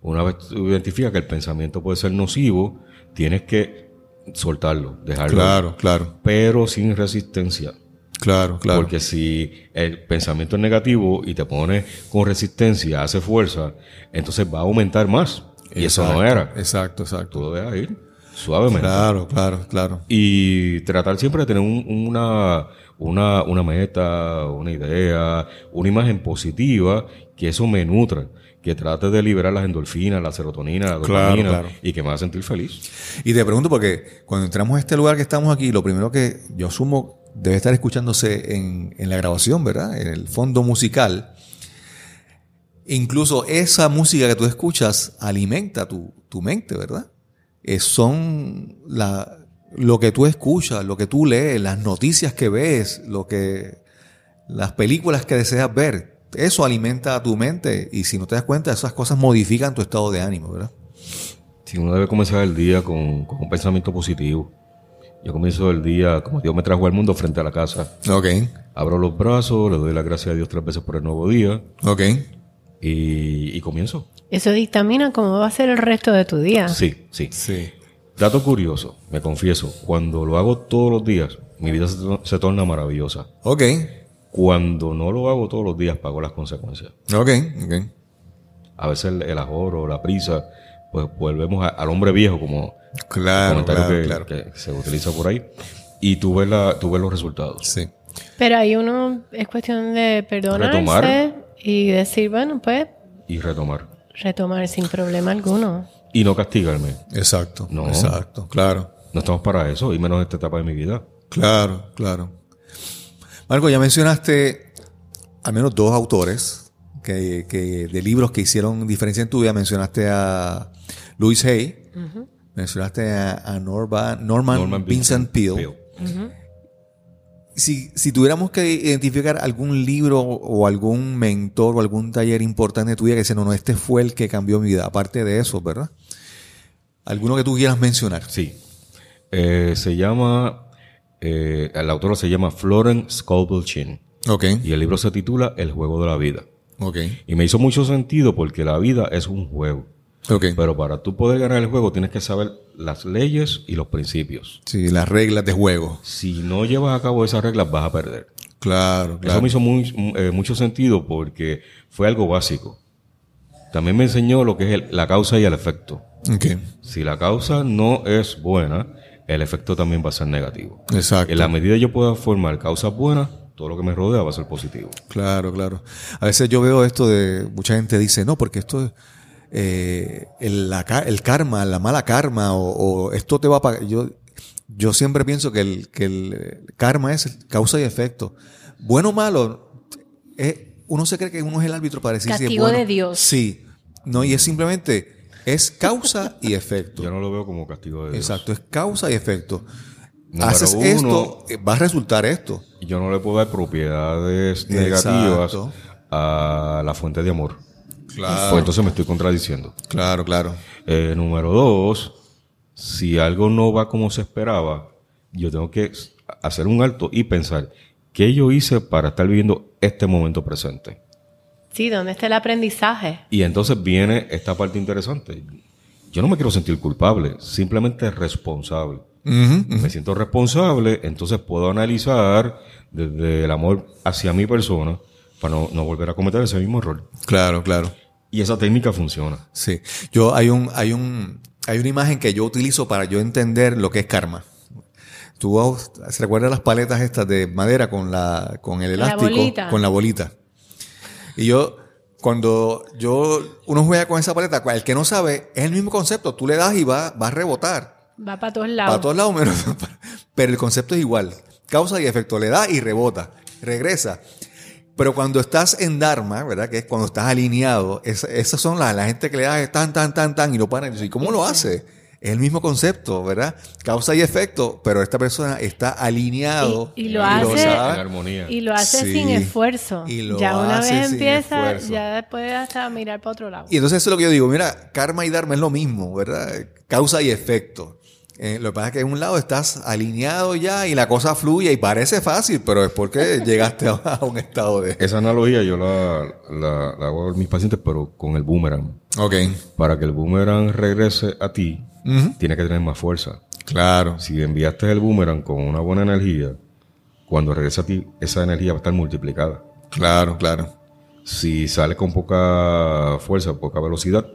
Speaker 4: Una vez tú identificas que el pensamiento puede ser nocivo, tienes que soltarlo, dejarlo.
Speaker 1: Claro, claro,
Speaker 4: Pero sin resistencia.
Speaker 1: Claro, claro.
Speaker 4: Porque si el pensamiento es negativo y te pones con resistencia, hace fuerza, entonces va a aumentar más. Y eso no
Speaker 1: Exacto,
Speaker 4: era.
Speaker 1: Exacto,
Speaker 4: Tú
Speaker 1: exacto.
Speaker 4: lo dejas ir suavemente.
Speaker 1: Claro, claro, claro.
Speaker 4: Y tratar siempre de tener un- una, una, una meta, una idea, una imagen positiva, que eso me nutra. Que trate de liberar las endorfinas, la serotonina, la
Speaker 1: Claro,
Speaker 4: dopamina,
Speaker 1: claro.
Speaker 4: y que me haga sentir feliz.
Speaker 1: Y te pregunto porque cuando entramos a este lugar que estamos aquí, lo primero que yo asumo debe estar escuchándose en, en la grabación, ¿verdad? En el fondo musical. Incluso esa música que tú escuchas alimenta tu, tu mente, ¿verdad? Eh, son la, lo que tú escuchas, lo que tú lees, las noticias que ves, lo que, las películas que deseas ver. Eso alimenta a tu mente y si no te das cuenta, esas cosas modifican tu estado de ánimo, ¿verdad?
Speaker 4: Si uno debe comenzar el día con, con un pensamiento positivo. Yo comienzo el día como Dios me trajo al mundo frente a la casa.
Speaker 1: Ok,
Speaker 4: Abro los brazos, le doy las gracias a Dios tres veces por el nuevo día
Speaker 1: ok.
Speaker 4: y, y comienzo.
Speaker 3: Eso dictamina cómo va a ser el resto de tu día.
Speaker 4: Sí, sí.
Speaker 1: Sí.
Speaker 4: Dato curioso, me confieso, cuando lo hago todos los días, mi vida se, se torna maravillosa.
Speaker 1: Ok,
Speaker 4: Cuando no lo hago todos los días, pago las consecuencias.
Speaker 1: ok, ok.
Speaker 4: A veces el, el ahorro, la prisa, pues volvemos a- al hombre viejo, como
Speaker 1: Claro,
Speaker 4: comentario
Speaker 1: claro,
Speaker 4: que,
Speaker 1: claro.
Speaker 4: que se utiliza por ahí, y tú ves, la, tú ves los resultados.
Speaker 1: Sí.
Speaker 3: Pero ahí uno es cuestión de perdonarse
Speaker 4: Retomar.
Speaker 3: y decir, bueno, pues
Speaker 4: Y retomar.
Speaker 3: retomar sin problema alguno.
Speaker 4: Y no castigarme.
Speaker 1: Exacto.
Speaker 4: No.
Speaker 1: Exacto. Claro.
Speaker 4: No estamos para eso, y menos en esta etapa de mi vida.
Speaker 1: Claro, claro. Marco, ya mencionaste al menos dos autores que, que de libros que hicieron diferencia en tu vida. Mencionaste a Louis Hay, mencionaste a, a Norma- Norman,
Speaker 4: Norman
Speaker 1: Vincent, Peale. Si, si tuviéramos que identificar algún libro o algún mentor o algún taller importante de tu vida que dice, no, no, este fue el que cambió mi vida, aparte de eso, ¿verdad? ¿Alguno que tú quieras mencionar?
Speaker 4: Sí. Eh, se llama, eh, el autor se llama Florence Scoble Chin.
Speaker 1: Ok,
Speaker 4: Y el libro se titula El juego de la vida.
Speaker 1: Ok,
Speaker 4: Y me hizo mucho sentido porque la vida es un juego.
Speaker 1: ok.
Speaker 4: Pero para tú poder ganar el juego tienes que saber las leyes y los principios.
Speaker 1: Sí, las reglas de juego.
Speaker 4: Si no llevas a cabo esas reglas vas a perder.
Speaker 1: Claro,
Speaker 4: Eso
Speaker 1: claro.
Speaker 4: me hizo muy- eh, mucho sentido porque fue algo básico. También me enseñó lo que es el- la causa y el efecto.
Speaker 1: Ok,
Speaker 4: Si la causa no es buena, el efecto también va a ser negativo.
Speaker 1: exacto.
Speaker 4: En la medida que yo pueda formar causas buenas, todo lo que me rodea va a ser positivo.
Speaker 1: Claro, claro. A veces yo veo esto de, mucha gente dice, no, porque esto es eh, el, la ca- el karma, la mala karma, o, o esto te va a pagar. Yo, yo siempre pienso que el, que el karma es causa y efecto. Bueno o malo, es- uno se cree que uno es el árbitro para decir si es
Speaker 3: Castigo
Speaker 1: bueno.
Speaker 3: de Dios.
Speaker 1: Sí. No, y es simplemente, es causa y efecto.
Speaker 4: Yo no lo veo como castigo de Dios.
Speaker 1: Exacto, es causa y efecto.
Speaker 4: Número
Speaker 1: Haces
Speaker 4: uno.
Speaker 1: esto, eh, va a resultar esto.
Speaker 4: Yo no le puedo dar propiedades
Speaker 1: Exacto.
Speaker 4: negativas a la fuente de amor.
Speaker 1: Claro.
Speaker 4: Pues entonces me estoy contradiciendo.
Speaker 1: Claro, claro.
Speaker 4: Eh, número dos, si algo no va como se esperaba, yo tengo que hacer un alto y pensar qué yo hice para estar viviendo este momento presente.
Speaker 3: Sí, ¿dónde está el aprendizaje?
Speaker 4: Y entonces viene esta parte interesante. Yo no me quiero sentir culpable, simplemente responsable. Me siento responsable, entonces puedo analizar desde el amor hacia mi persona para no, no volver a cometer ese mismo error.
Speaker 1: Claro, claro.
Speaker 4: Y esa técnica funciona.
Speaker 1: Sí. Yo hay un, hay un, hay una imagen que yo utilizo para yo entender lo que es karma. tú se recuerdas las paletas estas de madera con la con el elástico, con la bolita. Y yo cuando yo uno juega con esa paleta, el que no sabe es el mismo concepto, tú le das y va va a rebotar
Speaker 3: Va para todos lados.
Speaker 1: para todos lados, menos- pero el concepto es igual, causa y efecto, le da y rebota, regresa. Pero cuando estás en Dharma, ¿verdad? Que es cuando estás alineado, es- esas son las la gente que le da tan, tan, tan, tan y lo paran. ¿Y cómo lo hace? Es el mismo concepto, ¿verdad? Causa y efecto, pero esta persona está alineado.
Speaker 3: Y- y lo hace-
Speaker 1: sabe.
Speaker 4: En armonía.
Speaker 3: Y lo hace
Speaker 1: Sí.
Speaker 3: sin esfuerzo.
Speaker 1: Y lo
Speaker 3: ya una
Speaker 1: hace
Speaker 3: vez
Speaker 1: sin
Speaker 3: empieza,
Speaker 1: esfuerzo.
Speaker 3: ya después hasta mirar para otro lado.
Speaker 1: Y entonces eso es lo que yo digo, mira, karma y dharma es lo mismo, ¿verdad? Causa y efecto. Eh, lo que pasa es que en un lado estás alineado ya y la cosa fluye y parece fácil, pero es porque llegaste a, un estado de...
Speaker 4: Esa analogía yo la, la, la hago a mis pacientes, pero con el boomerang.
Speaker 1: Ok.
Speaker 4: Para que el boomerang regrese a ti,
Speaker 1: Ujú.
Speaker 4: tiene que tener más fuerza.
Speaker 1: Claro.
Speaker 4: Si enviaste el boomerang con una buena energía, cuando regrese a ti, esa energía va a estar multiplicada.
Speaker 1: Claro, claro.
Speaker 4: Si sale con poca fuerza, poca velocidad,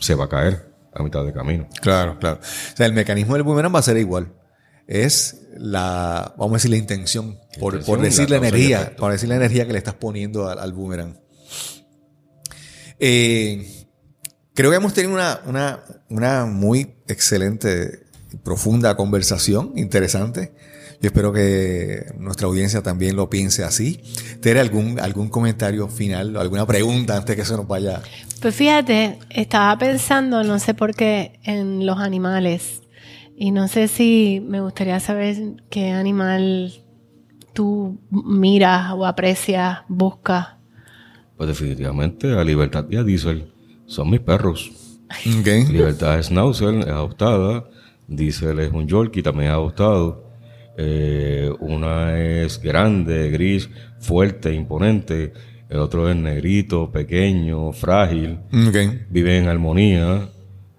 Speaker 4: se va a caer a mitad de camino.
Speaker 1: Claro, claro. O sea, el mecanismo del boomerang va a ser igual. Es la, vamos a decir, la intención, por,
Speaker 4: Intención,
Speaker 1: por decir
Speaker 4: la
Speaker 1: energía, por decir la energía que le estás poniendo al, al boomerang. Eh, creo que hemos tenido una, una, una muy excelente, y profunda conversación, interesante. Yo espero que nuestra audiencia también lo piense así. ¿Tiene algún, algún comentario final o alguna pregunta antes que se nos vaya?
Speaker 3: Pues fíjate, estaba pensando, no sé por qué, en los animales. Y no sé si me gustaría saber qué animal tú miras o aprecias, buscas.
Speaker 4: Pues definitivamente a Libertad y a Diesel son mis perros.
Speaker 1: Ok.
Speaker 4: Libertad es Schnauzer, es adoptada. Diesel es un Yorkie, también es adoptado. Eh, una es grande, gris, fuerte, imponente. El otro es negrito, pequeño, frágil.
Speaker 1: Ok.
Speaker 4: Vive en armonía.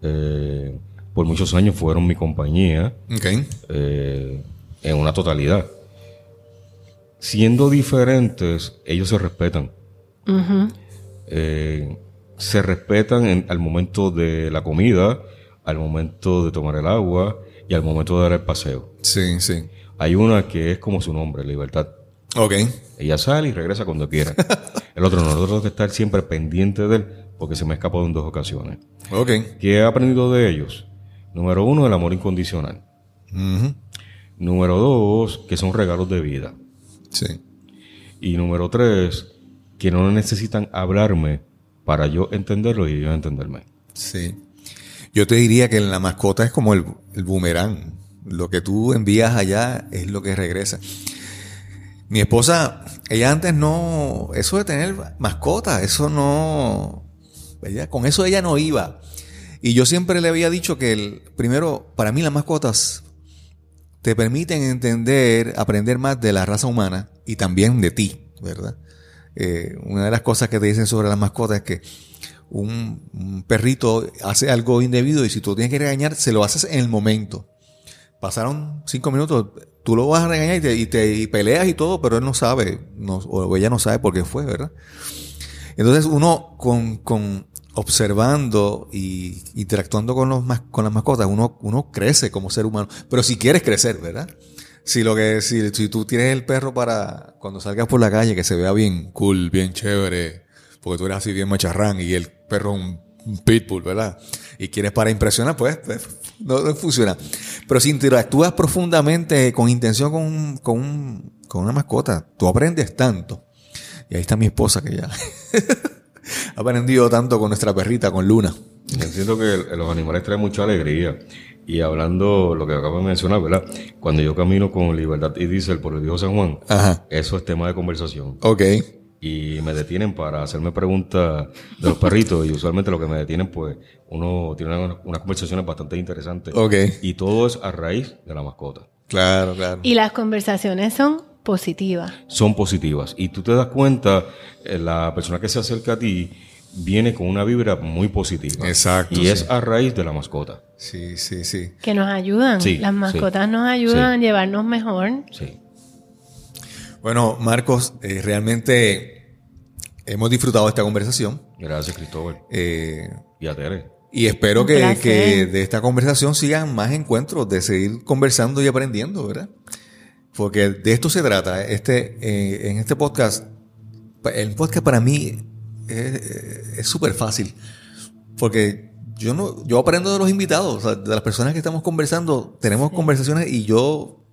Speaker 4: Eh, por muchos años fueron mi compañía eh, en una totalidad. Siendo diferentes, ellos se respetan. Eh, se respetan en- al momento de la comida, al momento de tomar el agua y al momento de dar el paseo.
Speaker 1: Sí, sí.
Speaker 4: Hay una que es como su nombre, Libertad.
Speaker 1: Ok.
Speaker 4: Ella sale y regresa cuando quiera. El otro no, nosotros tenemos que estar siempre pendiente de él porque se me ha escapado en dos ocasiones.
Speaker 1: Ok.
Speaker 4: ¿Qué he aprendido de ellos? Número uno, el amor incondicional.
Speaker 1: Ujú.
Speaker 4: Número dos, que son regalos de vida.
Speaker 1: Sí.
Speaker 4: Y número tres, que no necesitan hablarme para yo entenderlo y ellos entenderme.
Speaker 1: Sí. Yo te diría que la mascota es como el, el boomerang. Lo que tú envías allá es lo que regresa. Mi esposa, ella antes no, eso de tener mascota, eso no, con eso ella no iba. Y yo siempre le había dicho que el, primero, para mí las mascotas te permiten entender, aprender más de la raza humana y también de ti, ¿verdad? Eh, una de las cosas que te dicen sobre las mascotas es que un, un perrito hace algo indebido y si tú tienes que regañar, se lo haces en el momento. Pasaron cinco minutos, tú lo vas a regañar y te, y peleas y todo, pero él no sabe, no- o ella no sabe por qué fue, ¿verdad? Entonces uno con, con observando y interactuando con, los, con las mascotas, uno, uno crece como ser humano. Pero si quieres crecer, ¿verdad? Si lo que, si, si tú tienes el perro para cuando salgas por la calle que se vea bien cool, bien chévere, porque tú eres así bien macharrán y el perro es un, un pitbull, ¿verdad? Y quieres para impresionar, pues, pues, no, no funciona. Pero si interactúas profundamente con intención con, un- con, un- con una mascota, tú aprendes tanto. Y ahí está mi esposa que ya ha aprendido tanto con nuestra perrita, con Luna.
Speaker 4: Entiendo que el- los animales traen mucha alegría. Y hablando lo que acabo de mencionar, ¿verdad? Cuando yo camino con Libertad y Diesel por el viejo San Juan,
Speaker 1: Ajá.
Speaker 4: eso es tema de conversación.
Speaker 1: Ok.
Speaker 4: Y me detienen para hacerme preguntas de los perritos. y usualmente lo que me detienen, pues, uno tiene unas, conversaciones bastante interesantes.
Speaker 1: Ok.
Speaker 4: Y todo es a raíz de la mascota.
Speaker 1: Claro, claro.
Speaker 3: Y las conversaciones son positivas.
Speaker 4: Son positivas. Y tú te das cuenta, eh, la persona que se acerca a ti viene con una vibra muy positiva.
Speaker 1: Exacto,
Speaker 4: Y
Speaker 1: sí.
Speaker 4: es a raíz de la mascota.
Speaker 1: Sí, sí, sí.
Speaker 3: Que nos ayudan.
Speaker 4: Sí,
Speaker 3: Las
Speaker 4: sí.
Speaker 3: mascotas nos ayudan a llevarnos mejor.
Speaker 4: Sí.
Speaker 1: Bueno, Marcos, eh, realmente hemos disfrutado de esta conversación.
Speaker 4: Gracias, Cristóbal.
Speaker 1: Eh,
Speaker 4: Y a Tere.
Speaker 1: Y espero que, que de esta conversación sigan más encuentros, de seguir conversando y aprendiendo, ¿verdad? Porque de esto se trata. Este, eh, en este podcast, el podcast para mí es es súper fácil. Porque yo no, yo aprendo de los invitados, o sea, de las personas que estamos conversando, tenemos conversaciones y yo,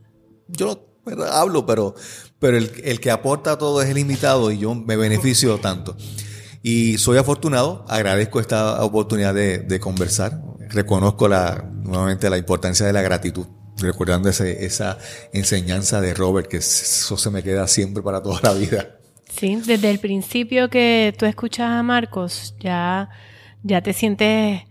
Speaker 1: yo ¿verdad? hablo, pero, pero el, el que aporta todo es el invitado y yo me beneficio tanto. Y soy afortunado, agradezco esta oportunidad de, de conversar, reconozco la, nuevamente la importancia de la gratitud, recordando ese, esa enseñanza de Robert, que eso se me queda siempre para toda la vida.
Speaker 3: Sí, desde el principio que tú escuchas a Marcos, ya, ya te sientes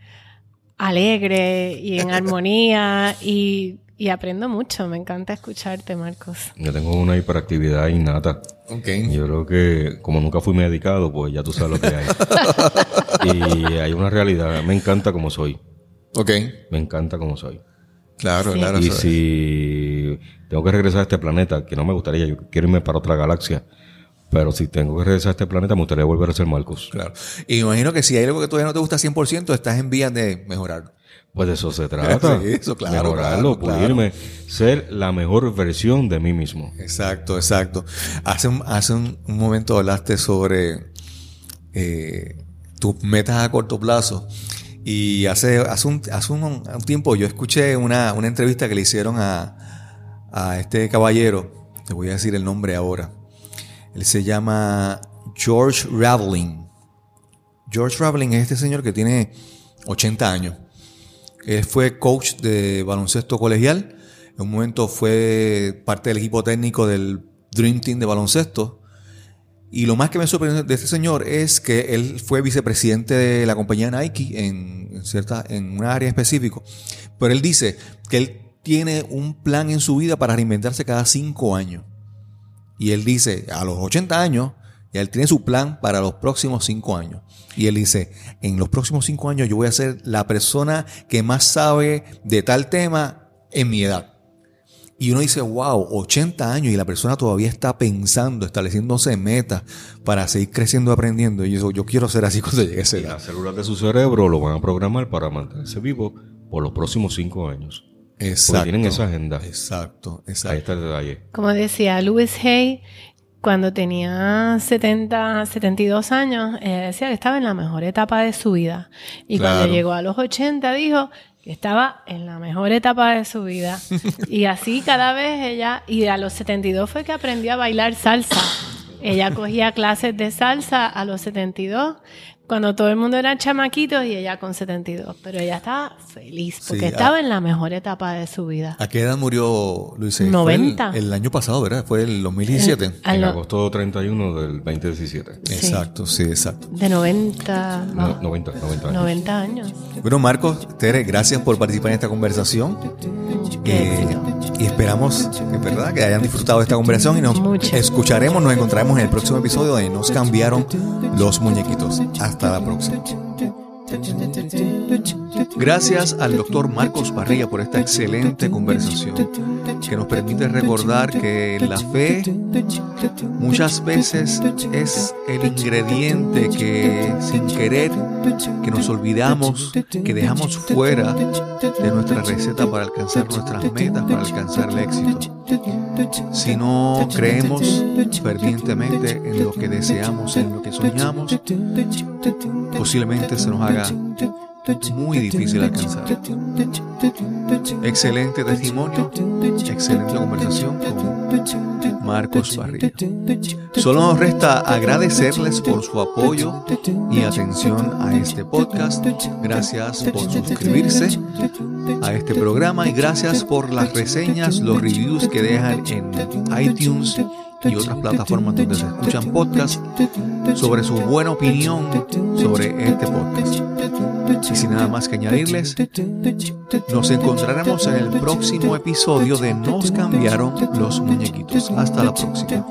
Speaker 3: alegre y en armonía y, y aprendo mucho. Me encanta escucharte, Marcos.
Speaker 4: Yo tengo una hiperactividad innata.
Speaker 1: Ok.
Speaker 4: Yo creo que como nunca fui medicado, pues ya tú sabes lo que hay. y hay una realidad. Me encanta como soy.
Speaker 1: Ok.
Speaker 4: Me encanta como soy.
Speaker 1: Claro,
Speaker 3: Sí.
Speaker 1: claro.
Speaker 4: y si tengo que regresar a este planeta, que no me gustaría, yo quiero irme para otra galaxia. Pero si tengo que regresar a este planeta, me gustaría volver a ser Marcos.
Speaker 1: Claro. Y imagino que si hay algo que todavía no te gusta 100%, estás en vías de mejorar.
Speaker 4: Pues de eso se trata.
Speaker 1: Sí, eso, claro,
Speaker 4: Mejorarlo,
Speaker 1: claro,
Speaker 4: pulirme, ser la mejor versión de mí mismo.
Speaker 1: Exacto, exacto. Hace un, hace un, un momento hablaste sobre eh, tus metas a corto plazo. Y hace, hace, un, hace un, un tiempo yo escuché una, una entrevista que le hicieron a, a este caballero. Te voy a decir el nombre ahora. Él se llama George Raveling. George Raveling es este señor que tiene 80 años. Él fue coach de baloncesto colegial. En un momento fue parte del equipo técnico del Dream Team de baloncesto. Y lo más que me sorprendió de este señor es que él fue vicepresidente de la compañía Nike en, cierta, en un área específica. Pero él dice que él tiene un plan en su vida para reinventarse cada cinco años. Y él dice, a los 80 años, ya él tiene su plan para los próximos cinco años. Y él dice, en los próximos cinco años yo voy a ser la persona que más sabe de tal tema en mi edad. Y uno dice, wow, 80 años y la persona todavía está pensando, estableciéndose metas para seguir creciendo y aprendiendo. Y yo, yo quiero ser así cuando llegue a esa
Speaker 4: Y
Speaker 1: edad.
Speaker 4: las células de su cerebro lo van a programar para mantenerse vivo por los próximos cinco años.
Speaker 1: Exacto.
Speaker 4: tienen esa agenda.
Speaker 1: Exacto,
Speaker 4: Ahí
Speaker 1: exacto.
Speaker 4: está el detalle.
Speaker 3: Como decía Louis Hay, cuando tenía 70, 72 años, eh, decía que estaba en la mejor etapa de su vida. Y
Speaker 1: Claro.
Speaker 3: cuando llegó a los 80 dijo que estaba en la mejor etapa de su vida. y así cada vez ella, y a los 72 fue que aprendió a bailar salsa. Ella cogía clases de salsa a los 72, cuando todo el mundo era chamaquitos y ella con 72. Pero ella estaba feliz porque
Speaker 1: Sí,
Speaker 3: estaba en la mejor etapa de su vida.
Speaker 1: ¿A qué edad murió Luis? Fue el-
Speaker 3: 90.
Speaker 1: El, año pasado, ¿verdad? Fue el 2017.
Speaker 3: A
Speaker 4: en
Speaker 3: lo-
Speaker 4: agosto 31 del 2017.
Speaker 1: Exacto, sí, exacto.
Speaker 3: De 90,
Speaker 4: No, 90, 90 años.
Speaker 3: 90 años.
Speaker 1: Bueno, Marcos, Tere, gracias por participar en esta conversación. Eh, y esperamos, que verdad, que hayan disfrutado de esta conversación y nos
Speaker 3: Mucho.
Speaker 1: escucharemos, nos encontraremos en el próximo episodio de Nos cambiaron los muñequitos. Hasta la próxima. Gracias al doctor Marcos Parrilla por esta excelente conversación que nos permite recordar que la fe muchas veces es el ingrediente que sin querer que nos olvidamos, que dejamos fuera de nuestra receta para alcanzar nuestras metas, para alcanzar el éxito. Si no creemos fervientemente en lo que deseamos, en lo que soñamos, posiblemente se nos haga muy difícil alcanzar. Excelente testimonio, excelente conversación con Marcos Barrillo. Solo nos resta agradecerles por su apoyo y atención a este podcast. Gracias por suscribirse a este programa y gracias por las reseñas, los reviews que dejan en iTunes y otras plataformas donde se escuchan podcasts sobre su buena opinión sobre este podcast. Y sin nada más que añadirles, nos encontraremos en el próximo episodio de Nos cambiaron los muñequitos. Hasta la próxima.